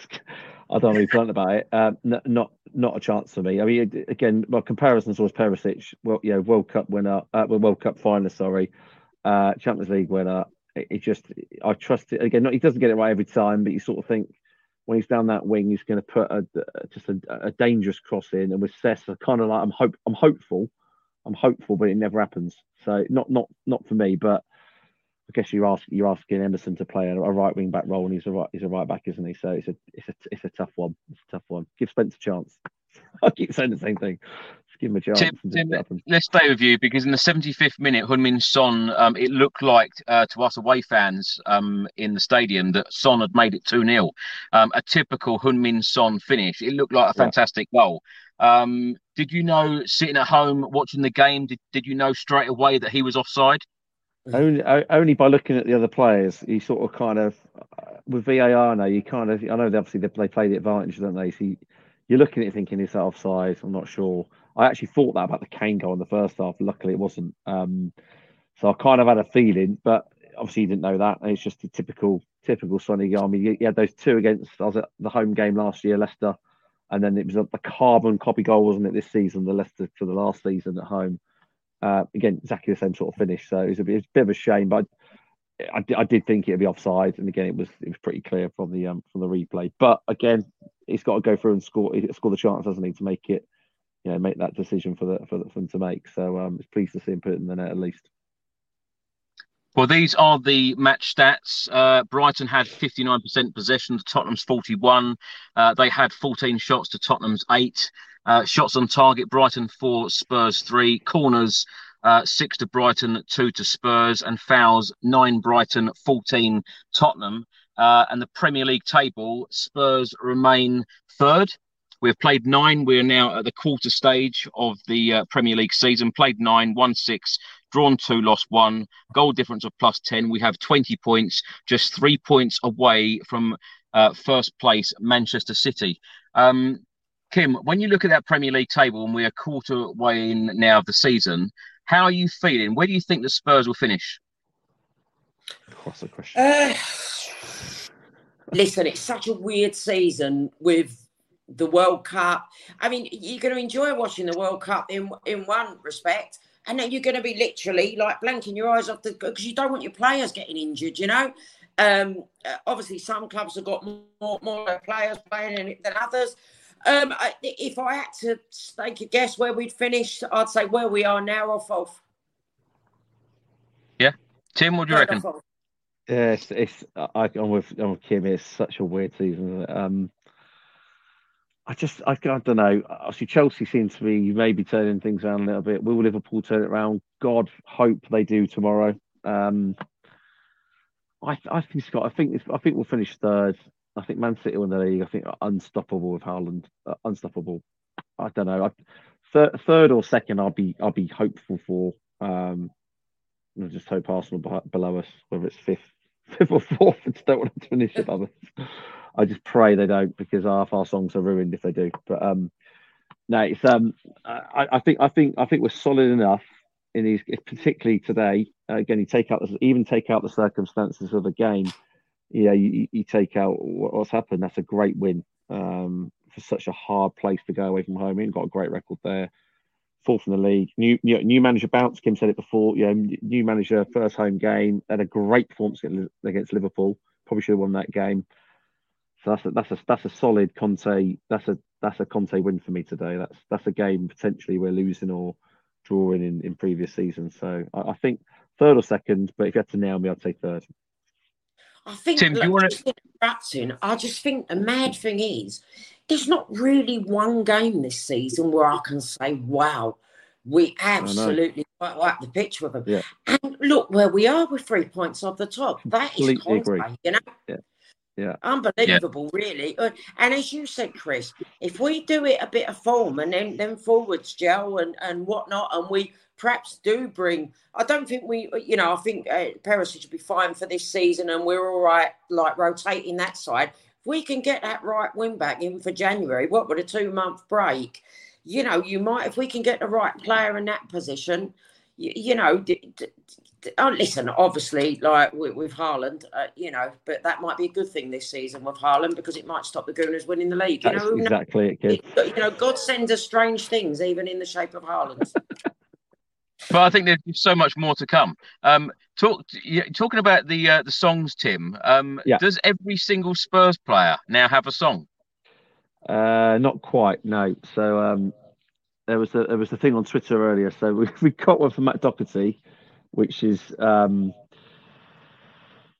I don't really blunt about it. Um, n- not not a chance for me. I mean, again, my comparisons was Perisic. Well, you know, World Cup winner, uh, World Cup finalist. Sorry, uh, Champions League winner. It, it, just, I trust it. Again, not, he doesn't get it right every time, but you sort of think when he's down that wing, he's going to put a, just a, a, dangerous cross in. And with Cess, I kind of like I'm hope I'm hopeful, I'm hopeful, but it never happens. So not not not for me. But I guess you're asking you're asking Emerson to play a, a right wing back role, and he's a right he's a right back, isn't he? So it's a it's a it's a tough one. It's a tough one. Give Spence a chance. I keep saying the same thing give him a chance. Tim, Tim, let's stay with you because in the 75th minute, Heung-min Son, um, it looked like uh, to us away fans um, in the stadium that Son had made it 2 0. Um, a typical Heung-min Son finish. It looked like a fantastic yeah. goal. Um, did you know, sitting at home watching the game, did, did you know straight away that he was offside? Only, only by looking at the other players, you sort of kind of with VAR now. You kind of, I know obviously they, play the advantage, don't they? So you, you're looking at it thinking, is that offside? I'm not sure. I actually thought that about the Kane goal in the first half. Luckily, it wasn't. Um, so I kind of had a feeling, but obviously, you didn't know that. It's just a typical, typical Sonny Army. He had those two against. I was at the home game last year, Leicester, and then it was the carbon copy goal, wasn't it? This season, the Leicester for the last season at home. Uh, again, exactly the same sort of finish. So it was a bit, was a bit of a shame, but I, I, did think it'd be offside, and again, it was it was pretty clear from the um, from the replay. But again, he's got to go through and score score the chance, doesn't he, to make it you know make that decision for the for, the, for them to make. So um, it's pleased to see him put in the net at least. Well, these are the match stats. Uh, Brighton had 59% possession to Tottenham's 41. Uh, they had 14 shots to Tottenham's eight. Uh, shots on target, Brighton four, Spurs three. Corners, uh, six to Brighton, two to Spurs. And fouls, nine Brighton, 14 Tottenham. Uh, and the Premier League table, Spurs remain third We've played nine. We're now at the quarter stage of the uh, Premier League season. Played nine, won six, drawn two, lost one. Goal difference of plus 10. We have 20 points, just three points away from uh, first place, Manchester City. Um, Kim, when you look at that Premier League table and we're a quarter way in now of the season, how are you feeling? Where do you think the Spurs will finish? What's the question? Uh, listen, it's such a weird season with the World Cup. I mean, you're going to enjoy watching the World Cup in in one respect, and then you're going to be literally like blanking your eyes off the because you don't want your players getting injured. You know, um, uh, obviously some clubs have got more more players playing in it than others. Um, I, if I had to take a guess where we'd finish, I'd say where we are now off fourth. Yeah, Tim, what do you no, reckon? Yeah, it's, it's I, am with I'm with Kim. It's such a weird season. Um, I just, I, I don't know. Obviously, Chelsea seems to be maybe turning things around a little bit. Will Liverpool turn it around? God, hope they do tomorrow. Um, I, I think Scott. I think, I think we'll finish third. I think Man City win the league. I think unstoppable with Haaland. Uh, unstoppable. I don't know. I, third, third or second, I'll be, I'll be hopeful for. Um, I just hope Arsenal below us, whether it's fifth, fifth or fourth. I just don't want to finish above us. I just pray they don't because half our songs are ruined if they do. But um, no, it's um, I, I think I think I think we're solid enough in these, particularly today, uh, again, you take out even take out the circumstances of the game. Yeah, you, you take out what's happened. That's a great win um, for such a hard place to go away from home. He's got a great record there. Fourth in the league. New, new, new manager bounce. Kim said it before. You know, new manager, first home game. Had a great performance against Liverpool. Probably should have won that game. So that's a, that's a that's a solid Conte. That's a that's a Conte win for me today. That's that's a game potentially we're losing or drawing in, in previous seasons. So I, I think third or second, but if you had to nail me, I'd say third. I think Tim, look, you want to... I just think the mad thing is there's not really one game this season where I can say, wow, we absolutely quite like the pitch with them. Yeah. And look where we are with three points off the top. That is Conte, you know. Yeah. Yeah. Unbelievable, yeah. really. Uh, and as you said, Chris, if we do it a bit of form and then then forwards gel and and whatnot, and we perhaps do bring. I don't think we, you know, I think uh, Perisic should be fine for this season, and we're all right, like rotating that side. If we can get that right wing back in for January, what with a two month break, you know, you might if we can get the right player in that position, you, you know, d- d- oh, listen, obviously, like with, with Haaland, uh, you know, but that might be a good thing this season with Haaland because it might stop the Gooners winning the league. You That's know, exactly it, You know, God sends us strange things, even in the shape of Haaland. but I think there's so much more to come. Um, talk, talking about the uh, the songs, Tim. Um, yeah. Does every single Spurs player now have a song? Uh, not quite, no. So um, there was a there was a thing on Twitter earlier. So we we got one from Matt Doherty which is um,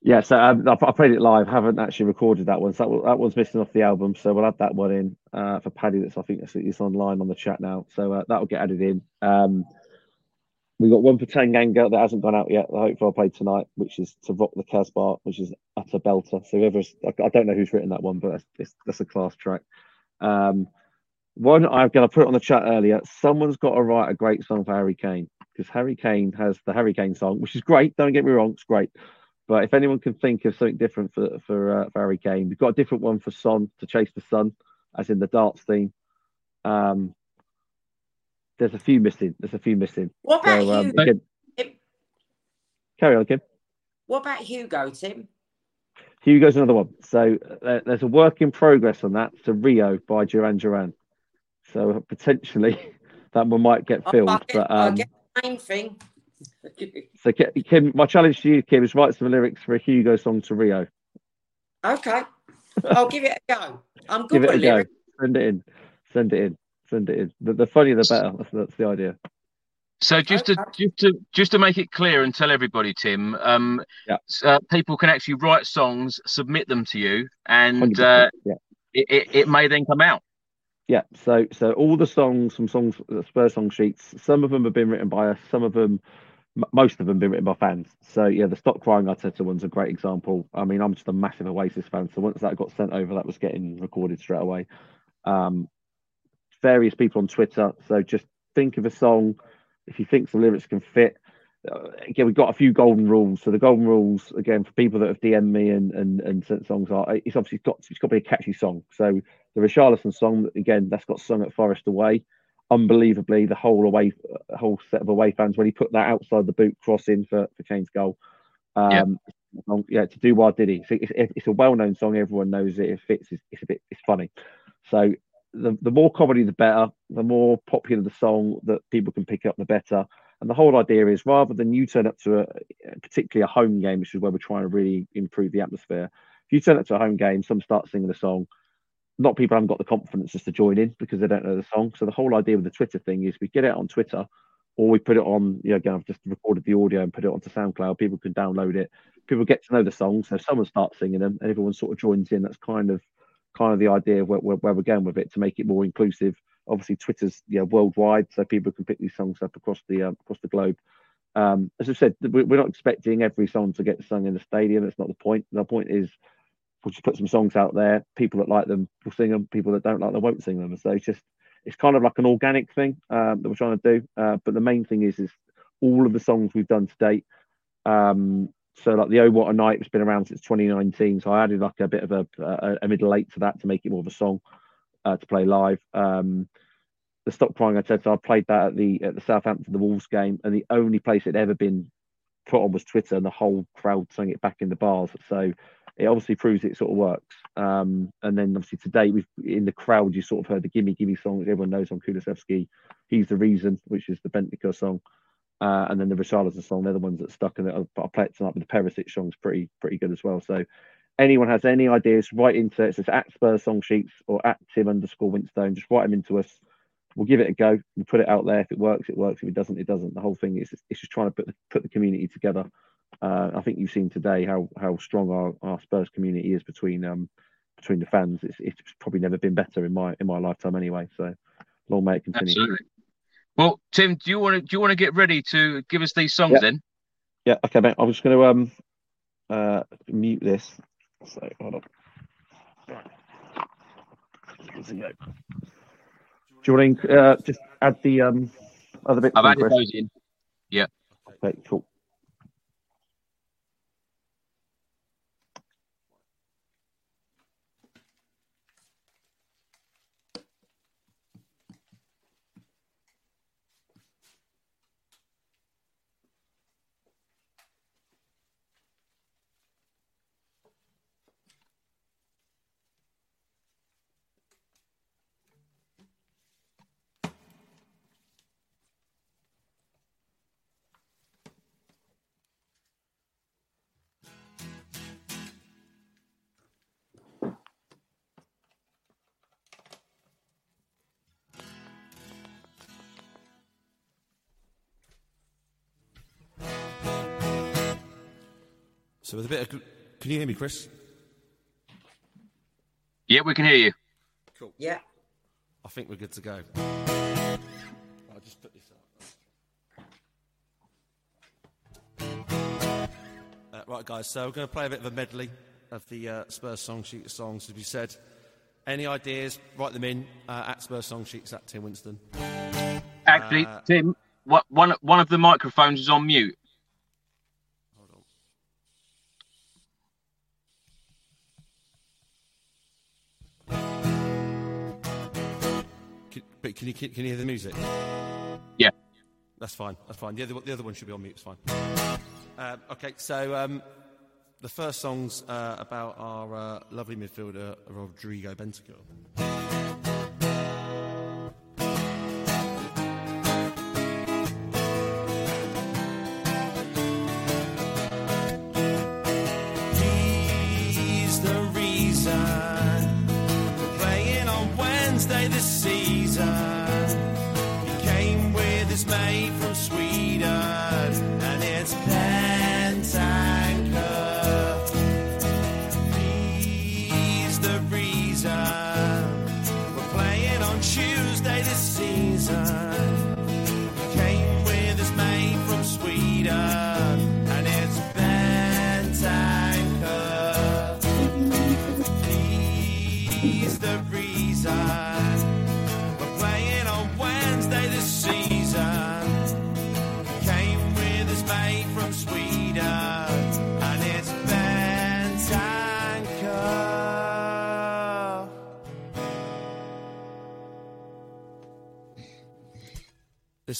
yeah. So um, I, I, played it live. Haven't actually recorded that one. So that, that one's missing off the album. So we'll add that one in uh, for Paddy. That's I think it's online on the chat now. So uh, that will get added in. Um, we got one for Tanganga that hasn't gone out yet. I hope I'll play tonight, which is to rock the Casbah, which is utter belter. So whoever's, I don't know who's written that one, but that's, that's a class track. Um, one I'm going to put it on the chat earlier. Someone's got to write a great song for Harry Kane because Harry Kane has the Harry Kane song, which is great. Don't get me wrong, it's great. But if anyone can think of something different for for, uh, for Harry Kane, we've got a different one for Son to chase the sun, as in the darts theme. Um, there's a few missing. There's a few missing. What about so, um, Again, carry on, Kim. What about Hugo, Tim? Hugo's another one. So uh, there's a work in progress on that. So Rio by Duran Duran. So potentially that one might get filled. I'll get, but um, same thing. so Kim, my challenge to you, Kim, is write some lyrics for a Hugo song to Rio. Okay, I'll give it a go. I'm good give it a lyrics. go. Send it in. Send it in. Send it in. The, the funnier the better. That's, that's the idea. So just to just to just to make it clear and tell everybody, Tim, um, yeah. uh, people can actually write songs, submit them to you, and uh, yeah. it, it, it may then come out. Yeah, so so all the songs from songs Spurs song sheets, some of them have been written by us, some of them, most of them, been written by fans. So yeah, the Stop Crying Arteta one's a great example. I mean, I'm just a massive Oasis fan, so once that got sent over, that was getting recorded straight away. Um, various people on Twitter, so just think of a song if you think the lyrics can fit Uh, again, we've got a few golden rules. So the golden rules, again, for people that have DM'd me and and and sent songs are, uh, it's obviously got it's got to be a catchy song. So the Richarlison song, again, that's got sung at Forest away. Unbelievably, the whole away, uh, whole set of away fans when he put that outside the boot crossing for for Kane's goal. Um, yeah. yeah, to do what did he? So it's, it's a well-known song. Everyone knows it. It fits. It's, it's a bit. It's funny. So the the more comedy, the better. The more popular the song that people can pick up, the better. And the whole idea is rather than you turn up to a particularly a home game, which is where we're trying to really improve the atmosphere. If you turn up to a home game, some start singing a song. Not people haven't got the confidence just to join in because they don't know the song. So the whole idea with the Twitter thing is we get it on Twitter, or we put it on. You know, again, I've just recorded the audio and put it onto SoundCloud. People can download it. People get to know the songs. So someone starts singing them, and everyone sort of joins in. That's kind of kind of the idea of where, where, where we're going with it to make it more inclusive obviously Twitter's worldwide, so people can pick these songs up across the uh, across the globe. Um, as I said, we're not expecting every song to get sung in the stadium. That's not the point. The point is we'll just put some songs out there. People that like them will sing them. People that don't like them won't sing them. So it's just it's kind of like an organic thing um, that we're trying to do. Uh, but the main thing is is all of the songs we've done to date. Um, so like the Oh What a Night has been around since 2019. So I added like a bit of a, a, a middle eight to that to make it more of a song uh, to play live. Um, the Stop Crying I said, so I played that at the at the Southampton the Wolves game, and the only place it ever been put on was Twitter, and the whole crowd sang it back in the bars. So it obviously proves it sort of works. Um, and then obviously today, we've in the crowd, you sort of heard the "Gimme Gimme" song, which everyone knows on Kulusevski. He's the reason, which is the Bentancur song. Uh, and then the Richarlison song, they're the ones that stuck in it. I'll play it tonight, but the Perisic song's pretty pretty good as well. So anyone has any ideas, write into it. It's at Spurs song sheets or at Tim underscore Winstone. Just write them into us. We'll give it a go. We'll put it out there. If it works, it works. If it doesn't, it doesn't. The whole thing is it's just trying to put the, put the community together. Uh, I think you've seen today how how strong our, our Spurs community is between um between the fans. It's, it's probably never been better in my in my lifetime anyway. So long may it continue. Absolutely. Well, Tim, do you want to do you want to get ready to give us these songs Yeah. then? Yeah, okay, mate. I'm just going to um uh mute this. So hold on. Right. We go. Do you want to uh, just add the um other bits? I've added those in. Yeah. Okay, cool. So with a bit of, can you hear me, Chris? Yeah, we can hear you. Cool. Yeah. I think we're good to go. I'll just put this up. Uh, right, guys. So we're going to play a bit of a medley of the uh, Spurs song sheet songs, as we said. Any ideas? Write them in uh, at Spurs song sheets at Tim Winstone. Actually, Uh, Tim, what one one of the microphones is on mute. Can, can you can you hear the music? Yeah. That's fine. That's fine. The other, the other one should be on mute. It's fine. Um, okay, so um, the first song's uh, about our uh, lovely midfielder Rodrigo Bentancur.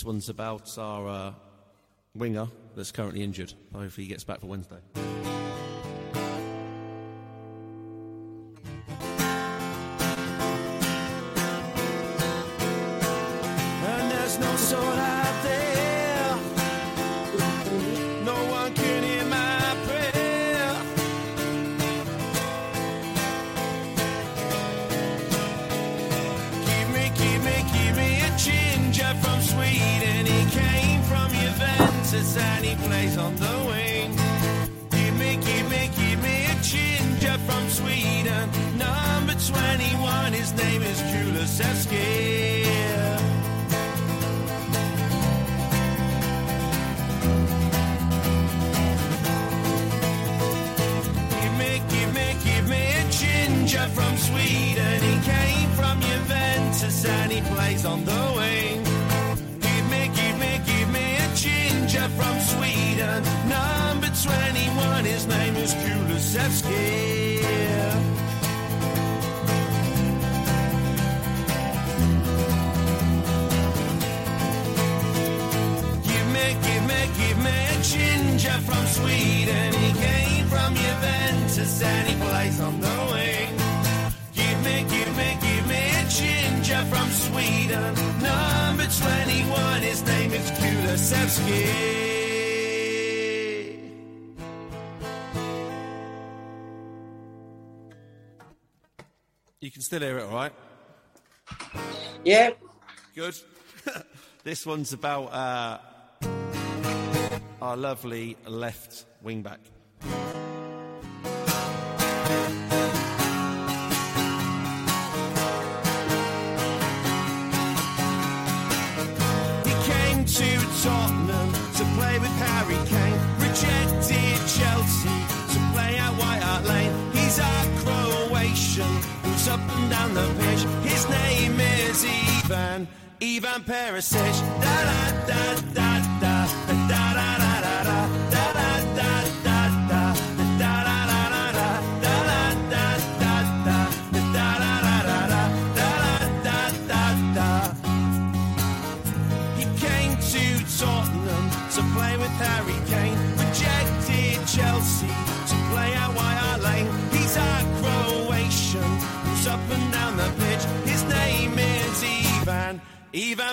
This one's about our uh, winger that's currently injured. Hopefully, he gets back for Wednesday. Yeah. Good. this one's about uh, our lovely left wing back. Even Ivan Perisic. Da da da da da.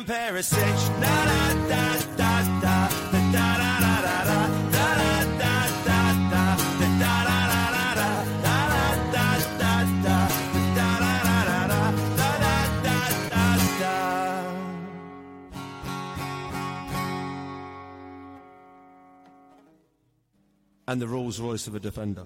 Perisic. Da da da da da da da and the Rolls Royce of a defender.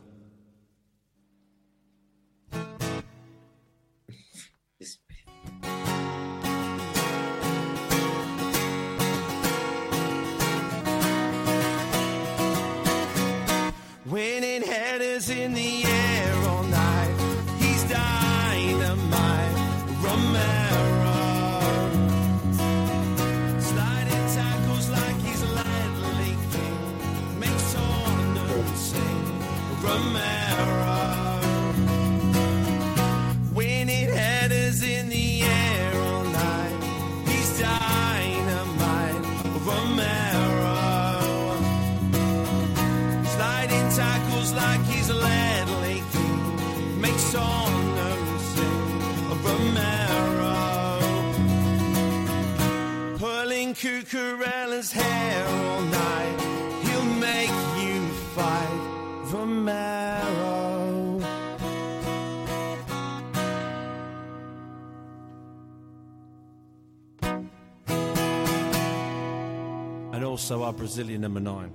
also our Brazilian number nine.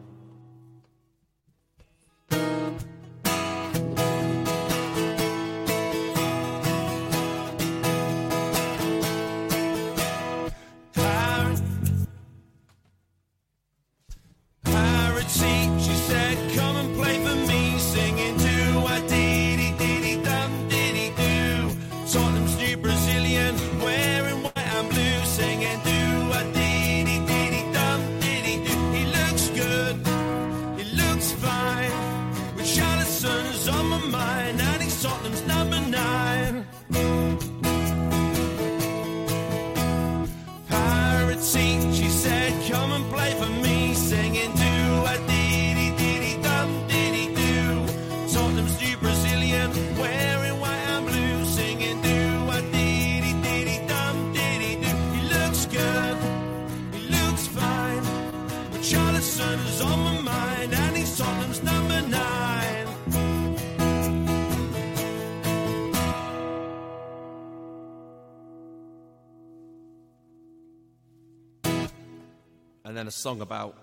a song about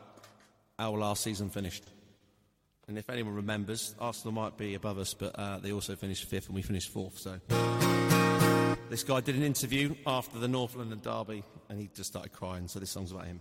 how last season finished. And if anyone remembers, Arsenal might be above us, but uh, they also finished fifth and we finished fourth. So this guy did an interview after the North London derby, and he just started crying. So this song's about him.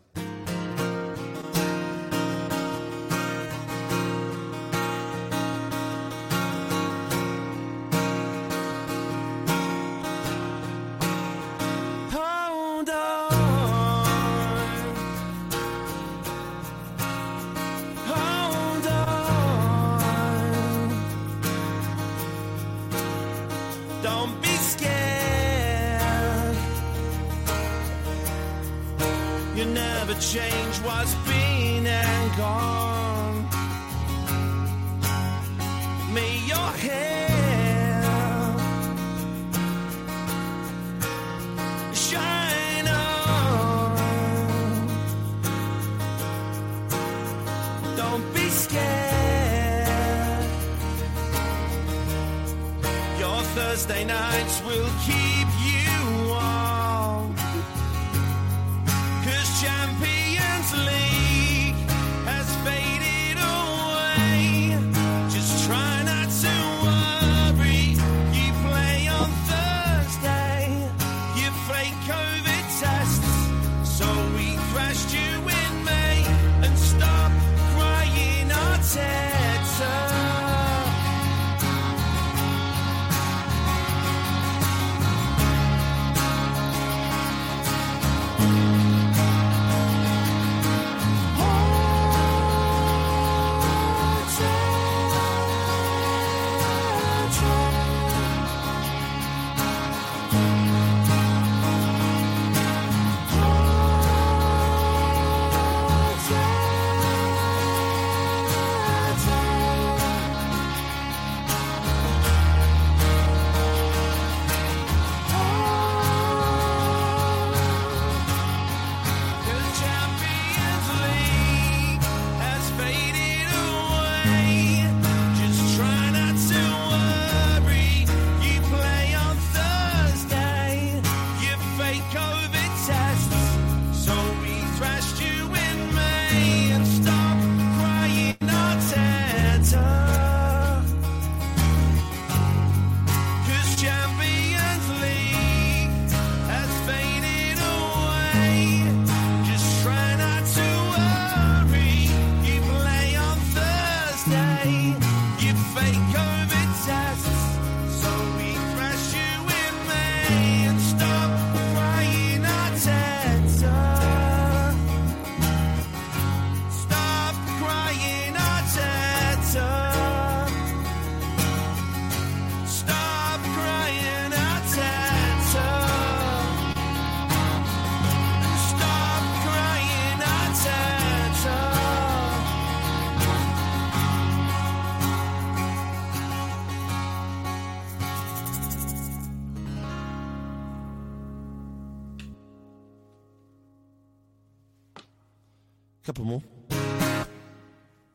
couple more.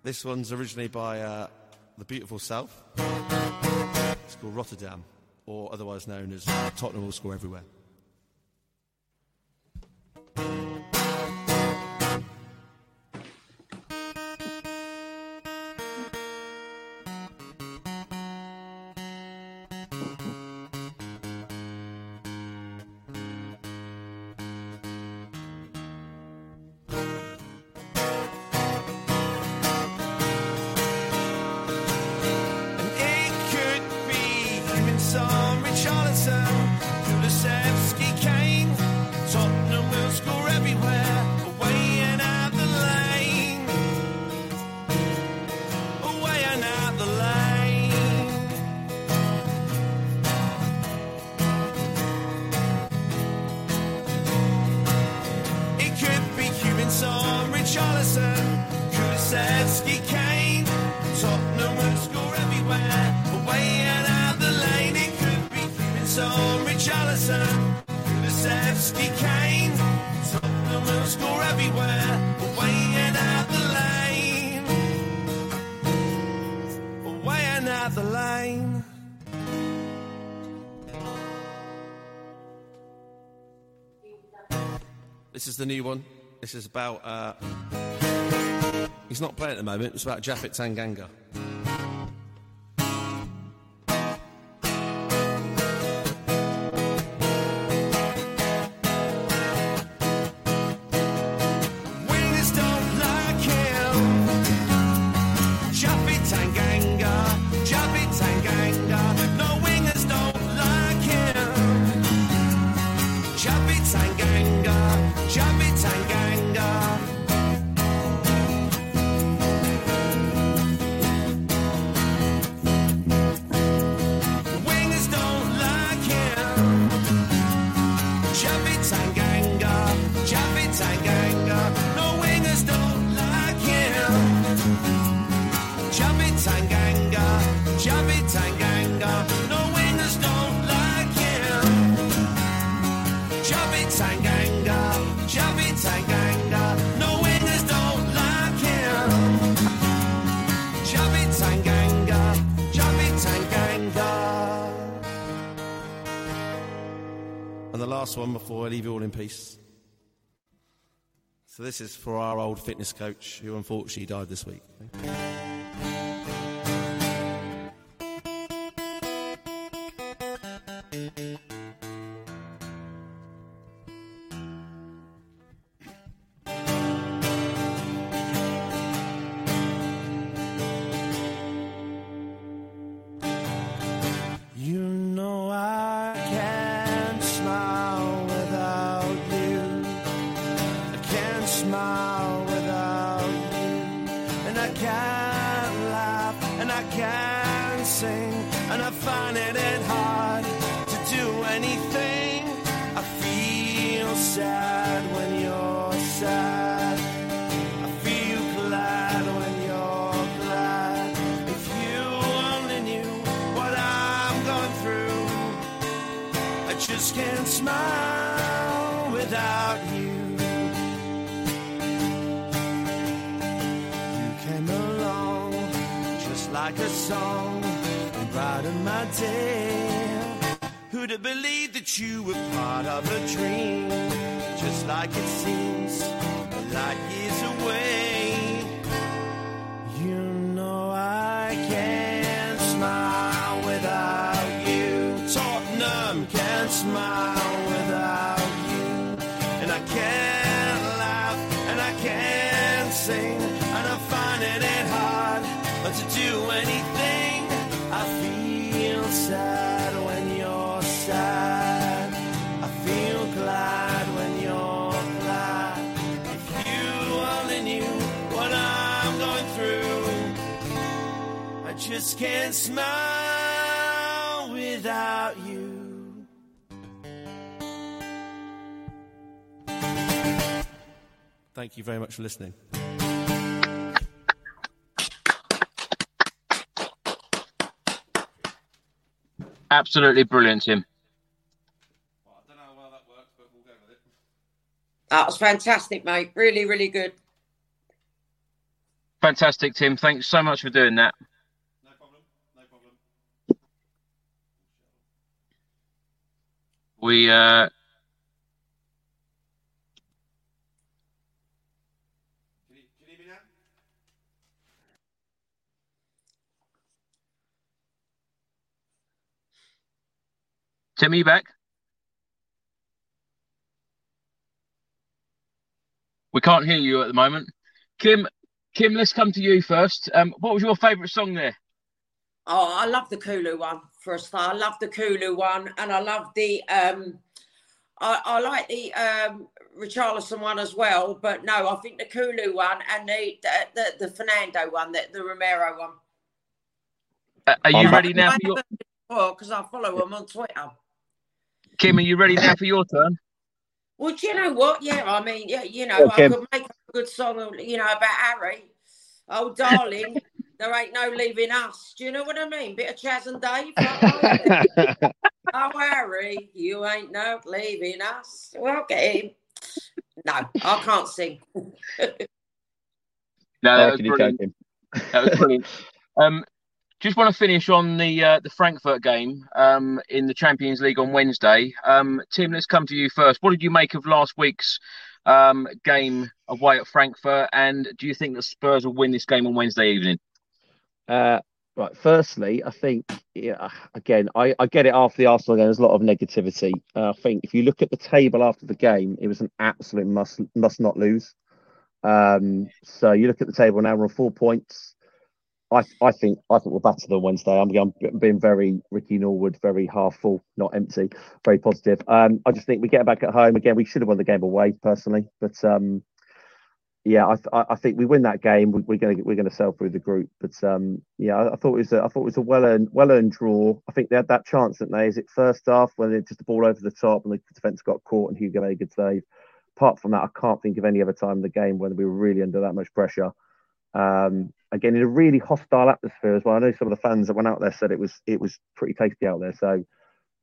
This one's originally by uh, the beautiful South. It's called Rotterdam, or otherwise known as Tottenham will score everywhere. is the new one. This is about. Uh, he's not playing at the moment. It's about Japhet Tanganga. This is for our old fitness coach who unfortunately died this week. Just can't smile without you. You came along just like a song and brightened my day. Who'd have believed that you were part of a dream? Just like it seems a light just can't smile without you. Thank you very much for listening. Absolutely brilliant, Tim. That was fantastic, mate. Really, really good. Fantastic, Tim. Thanks so much for doing that. We uh, Tim, you back? We can't hear you at the moment. Kim, Kim, let's come to you first. Um, what was your favourite song there? Oh, I love the Kulu one for a start. I love the Kulu one, and I love the um, I, I like the um Richarlison one as well. But no, I think the Kulu one and the the the, the Fernando one, the, the Romero one. Uh, are you ready now for your Because I follow them on Twitter. Kim? Are you ready now for your turn? Well, do you know what? Yeah, I mean, yeah, you know, Yeah, I could make a good song, you know, about Harry. Oh, darling, there ain't no leaving us. Do you know what I mean? Bit of Chaz and Dave. oh, worry, you ain't no leaving us. Well, get him. No, I can't sing. No, that was brilliant. That was brilliant. um, just want to finish on the uh, the Frankfurt game um, in the Champions League on Wednesday. Um, Tim, let's come to you first. What did you make of last week's um, game away at Frankfurt, and do you think that Spurs will win this game on Wednesday evening? Uh, right. Firstly, I think yeah, again, I, I get it after the Arsenal game. There's a lot of negativity. Uh, I think if you look at the table after the game, it was an absolute must must not lose. Um, so you look at the table now, we're on four points. I I think I think we're better than Wednesday. I'm, I'm being very Ricky Norwood, very half full, not empty, very positive. Um, I just think we get back at home again. We should have won the game away personally, but um, yeah, I, th- I I think we win that game. We, we're going to we're going to sail through the group. But um, yeah, I, I thought it was a, I thought it was a well earned well earned draw. I think they had that chance, didn't they? Is it first half when they just the ball over the top and the defence got caught and Hugo made a good save. Apart from that, I can't think of any other time in the game when we were really under that much pressure. Um, again, in a really hostile atmosphere as well. I know some of the fans that went out there said it was it was pretty tasty out there. So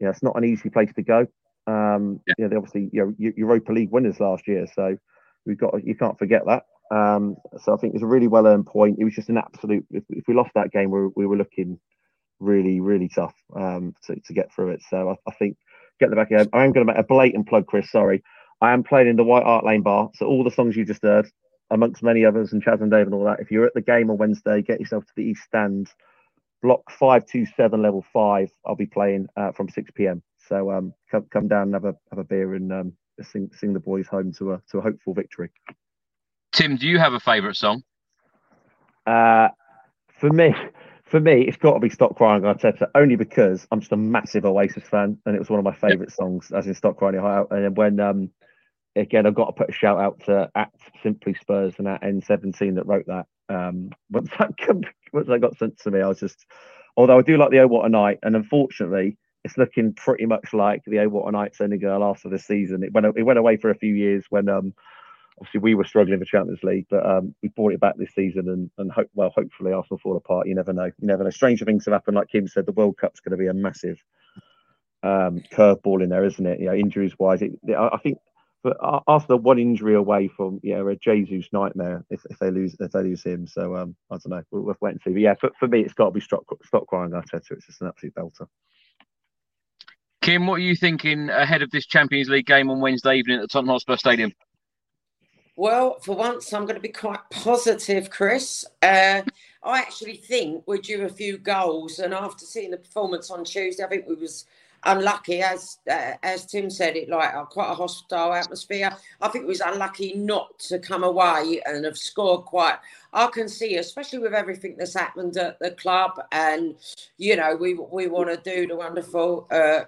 yeah, it's not an easy place to go. Um, yeah, they obviously you know, Europa League winners last year, so we've got you can't forget that. Um, so I think it was a really well earned point. It was just an absolute. If, if we lost that game, we were, we were looking really really tough um, to, to get through it. So I, I think get the back of I am going to make a blatant plug, Chris. Sorry, I am playing in the White Hart Lane bar. So all the songs you just heard, amongst many others, and Chaz and Dave and all that. If you're at the game on Wednesday, get yourself to the East Stand, block five two seven, level five. I'll be playing uh, from six pm. So um, come come down and have a have a beer and um, sing sing the boys home to a to a hopeful victory. Tim, do you have a favourite song? Uh, for me, for me, it's got to be "Stop Crying" Arteta, only because I'm just a massive Oasis fan, and it was one of my favourite songs, as in "Stop Crying." High Out. And when, um, again, I've got to put a shout out to at Simply Spurs and at N17 that wrote that. Um, once that once that got sent to me, I was just, although I do like the "Oh What a Night," and unfortunately, it's looking pretty much like the "Oh What a Night" after this season. It went it went away for a few years when um obviously we were struggling for Champions League, but um, we brought it back this season and and hope well hopefully Arsenal fall apart. You never know. You never know. Stranger things have happened. Like Kim said, the World Cup's going to be a massive um, curveball in there, isn't it? You know, injuries wise, it, I think. But Arsenal one injury away from you know a Jesus nightmare if, if they lose if they lose him. So um, I don't know. We'll, we'll wait and see. But yeah, for, for me, it's got to be stop crying Arteta. It's just an absolute belter. Kim, what are you thinking ahead of this Champions League game on Wednesday evening at the Tottenham Hotspur Stadium? Well, for once, I'm going to be quite positive, Chris. Uh, I actually think we're due a few goals, and after seeing the performance on Tuesday, I think we was unlucky, as uh, as Tim said it, like uh, quite a hostile atmosphere. I think it was unlucky not to come away and have scored quite. I can see, especially with everything that's happened at the club, and you know, we we want to do the wonderful uh,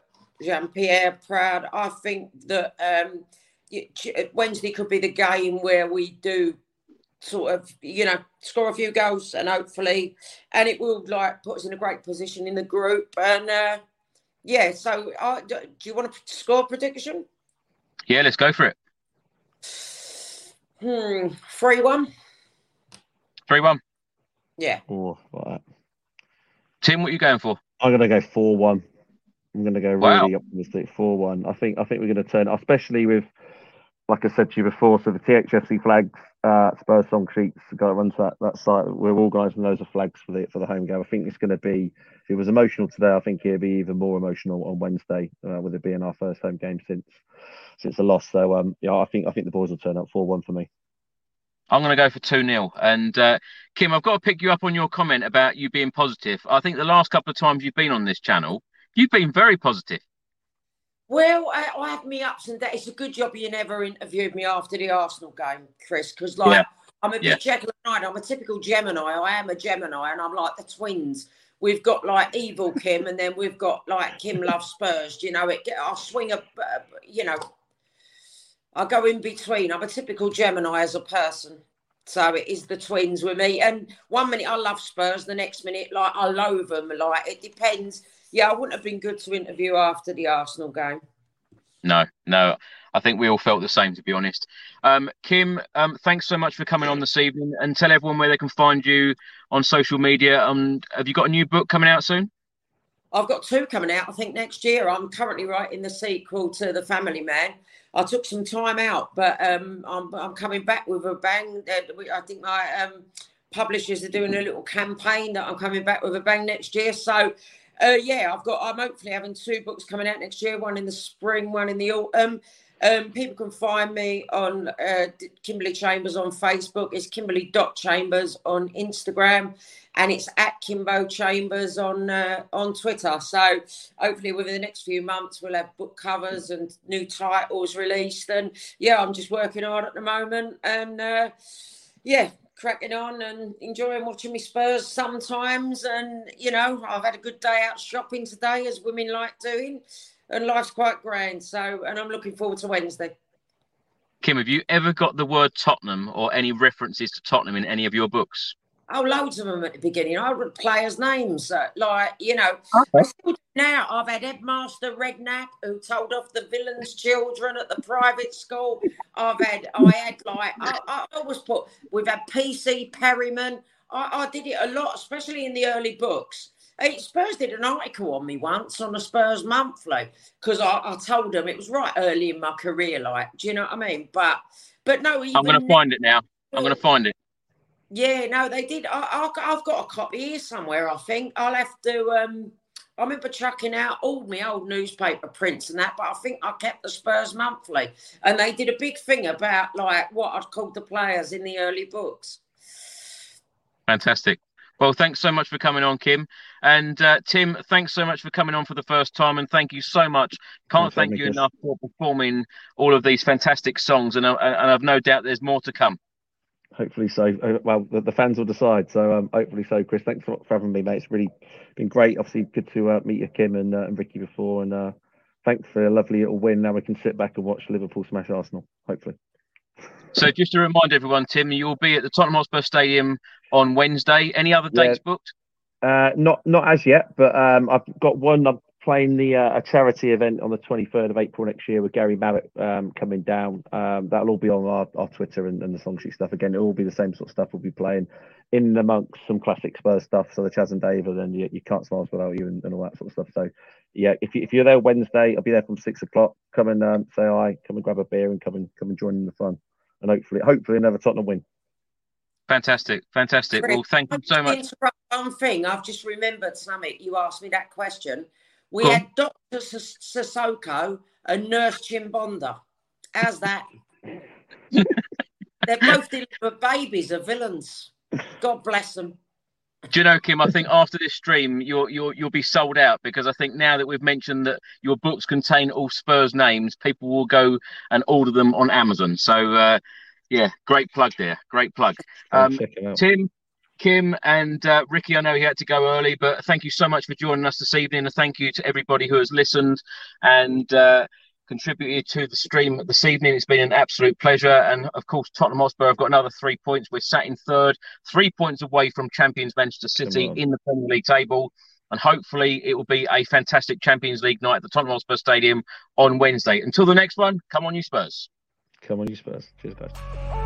Gian Piero proud. I think that. Um, Wednesday could be the game where we do sort of, you know, score a few goals and hopefully, and it will like put us in a great position in the group. And uh, yeah, so uh, do you want to score prediction? Yeah, let's go for it. Hmm, three one. Three one. Yeah. Oh, right. Tim, what are you going for? I'm gonna go four one. I'm gonna go Wow. really optimistic four one. I think I think we're gonna turn, especially with like I said to you before, so the THFC flags, uh, Spurs song sheets, guy that runs that, that site, we're organising loads of flags for the for the home game. I think it's going to be, if it was emotional today, I think it'll be even more emotional on Wednesday, uh, with it being our first home game since since the loss. So um, yeah, I think I think the boys will turn up four one for me. I'm going to go for 2 0. And uh, Kim, I've got to pick you up on your comment about you being positive. I think the last couple of times you've been on this channel, you've been very positive. Well, I, I have me ups and downs. It's a good job you never interviewed me after the Arsenal game, Chris, because like Yeah. I'm a bit Yeah. Jekyll and Hyde. I'm a typical Gemini. I am a Gemini, and I'm like the twins. We've got like evil Kim, and then we've got like Kim loves Spurs. You know it? I swing a, you know, I go in between. I'm a typical Gemini as a person. So it is the twins with me. And one minute I love Spurs, the next minute like I loathe them. Like it depends. Yeah, I wouldn't have been good to interview after the Arsenal game. No, no. I think we all felt the same, to be honest. Um, Kim, um, thanks so much for coming on this evening and tell everyone where they can find you on social media. Um, have you got a new book coming out soon? I've got two coming out, I think, next year. I'm currently writing the sequel to The Family Man. I took some time out, but um, I'm, I'm coming back with a bang. I think my um, publishers are doing a little campaign that I'm coming back with a bang next year. So, uh, yeah, I've got. I'm hopefully having two books coming out next year. One in the spring, one in the autumn. Um, people can find me on uh, Kimberley Chambers on Facebook. It's Kimberley Chambers on Instagram, and it's at Kimbo Chambers on uh, on Twitter. So hopefully within the next few months we'll have book covers and new titles released. And yeah, I'm just working hard at the moment, and uh, yeah, cracking on and enjoying watching me Spurs sometimes. And you know, I've had a good day out shopping today, as women like doing, and life's quite grand. So, and I'm looking forward to Wednesday. Kim, have you ever got the word Tottenham or any references to Tottenham in any of your books? Oh, loads of them at the beginning. I would players' names, uh, like you know. I still do now I've had Headmaster Redknapp who told off the villains' children at the private school. I've had, I had like, I, I always put. We've had PC Perryman. I, I did it a lot, especially in the early books. Hey, Spurs did an article on me once on the Spurs Monthly because I, I told them it was right early in my career. Like, do you know what I mean? But, but no, I'm going to find it now. I'm going to find it. Yeah, no, they did. I, I, I've got a copy here somewhere. I think I'll have to. um I remember chucking out all my old newspaper prints and that, but I think I kept the Spurs Monthly, and they did a big thing about like what I'd called the players in the early books. Fantastic. Well, thanks so much for coming on, Kim. And uh, Tim, thanks so much for coming on for the first time. And thank you so much. Can't thank you enough for performing all of these fantastic songs. And, uh, and I've no doubt there's more to come. Hopefully so. Uh, well, the, the, fans will decide. So um, hopefully so, Chris. Thanks for, for, having me, mate. It's really been great. Obviously, good to uh, meet you, Kim and, uh, and Ricky before. And uh, thanks for a lovely little win. Now we can sit back and watch Liverpool smash Arsenal, hopefully. So just to remind everyone, Tim, you'll be at the Tottenham Hotspur Stadium on Wednesday. Any other dates yeah. booked? Uh, not not as yet, but um, I've got one. I'm playing the uh, a charity event on the 23rd of April next year with Gary Mabbutt um, coming down. Um, that'll all be on our, our Twitter and, and the song sheet stuff. Again, it'll all be the same sort of stuff we'll be playing in amongst some classic Spurs stuff. So the Chaz and David and you, you can't smile without you and, and, all that sort of stuff. So yeah, if, you, if you're there Wednesday, I'll be there from six o'clock. Come and um, say hi, come and grab a beer and come and come and join in the fun and hopefully, hopefully another Tottenham win. Fantastic, fantastic. Well, thank you so much. One thing I've just remembered, something you asked me that question. We Go had Doctor Sissoko and Nurse Chimbonda. How's that? They're both delivered babies are villains. God bless them. Do you know, Kim? I think after this stream, you'll you'll you'll be sold out because I think now that we've mentioned that your books contain all Spurs names, people will go and order them on Amazon. So, uh, yeah, great plug there. Great plug. Um, Tim, Kim, and uh, Ricky. I know he had to go early, but thank you so much for joining us this evening, and thank you to everybody who has listened. And uh, contributed to the stream this evening. It's been an absolute pleasure. And of course, Tottenham Hotspur have got another three points. We're sat in third, three points away from champions Manchester City in the Premier League table. And hopefully, it will be a fantastic Champions League night at the Tottenham Hotspur Stadium on Wednesday. Until the next one, come on, you Spurs. Come on, you Spurs. Cheers, guys.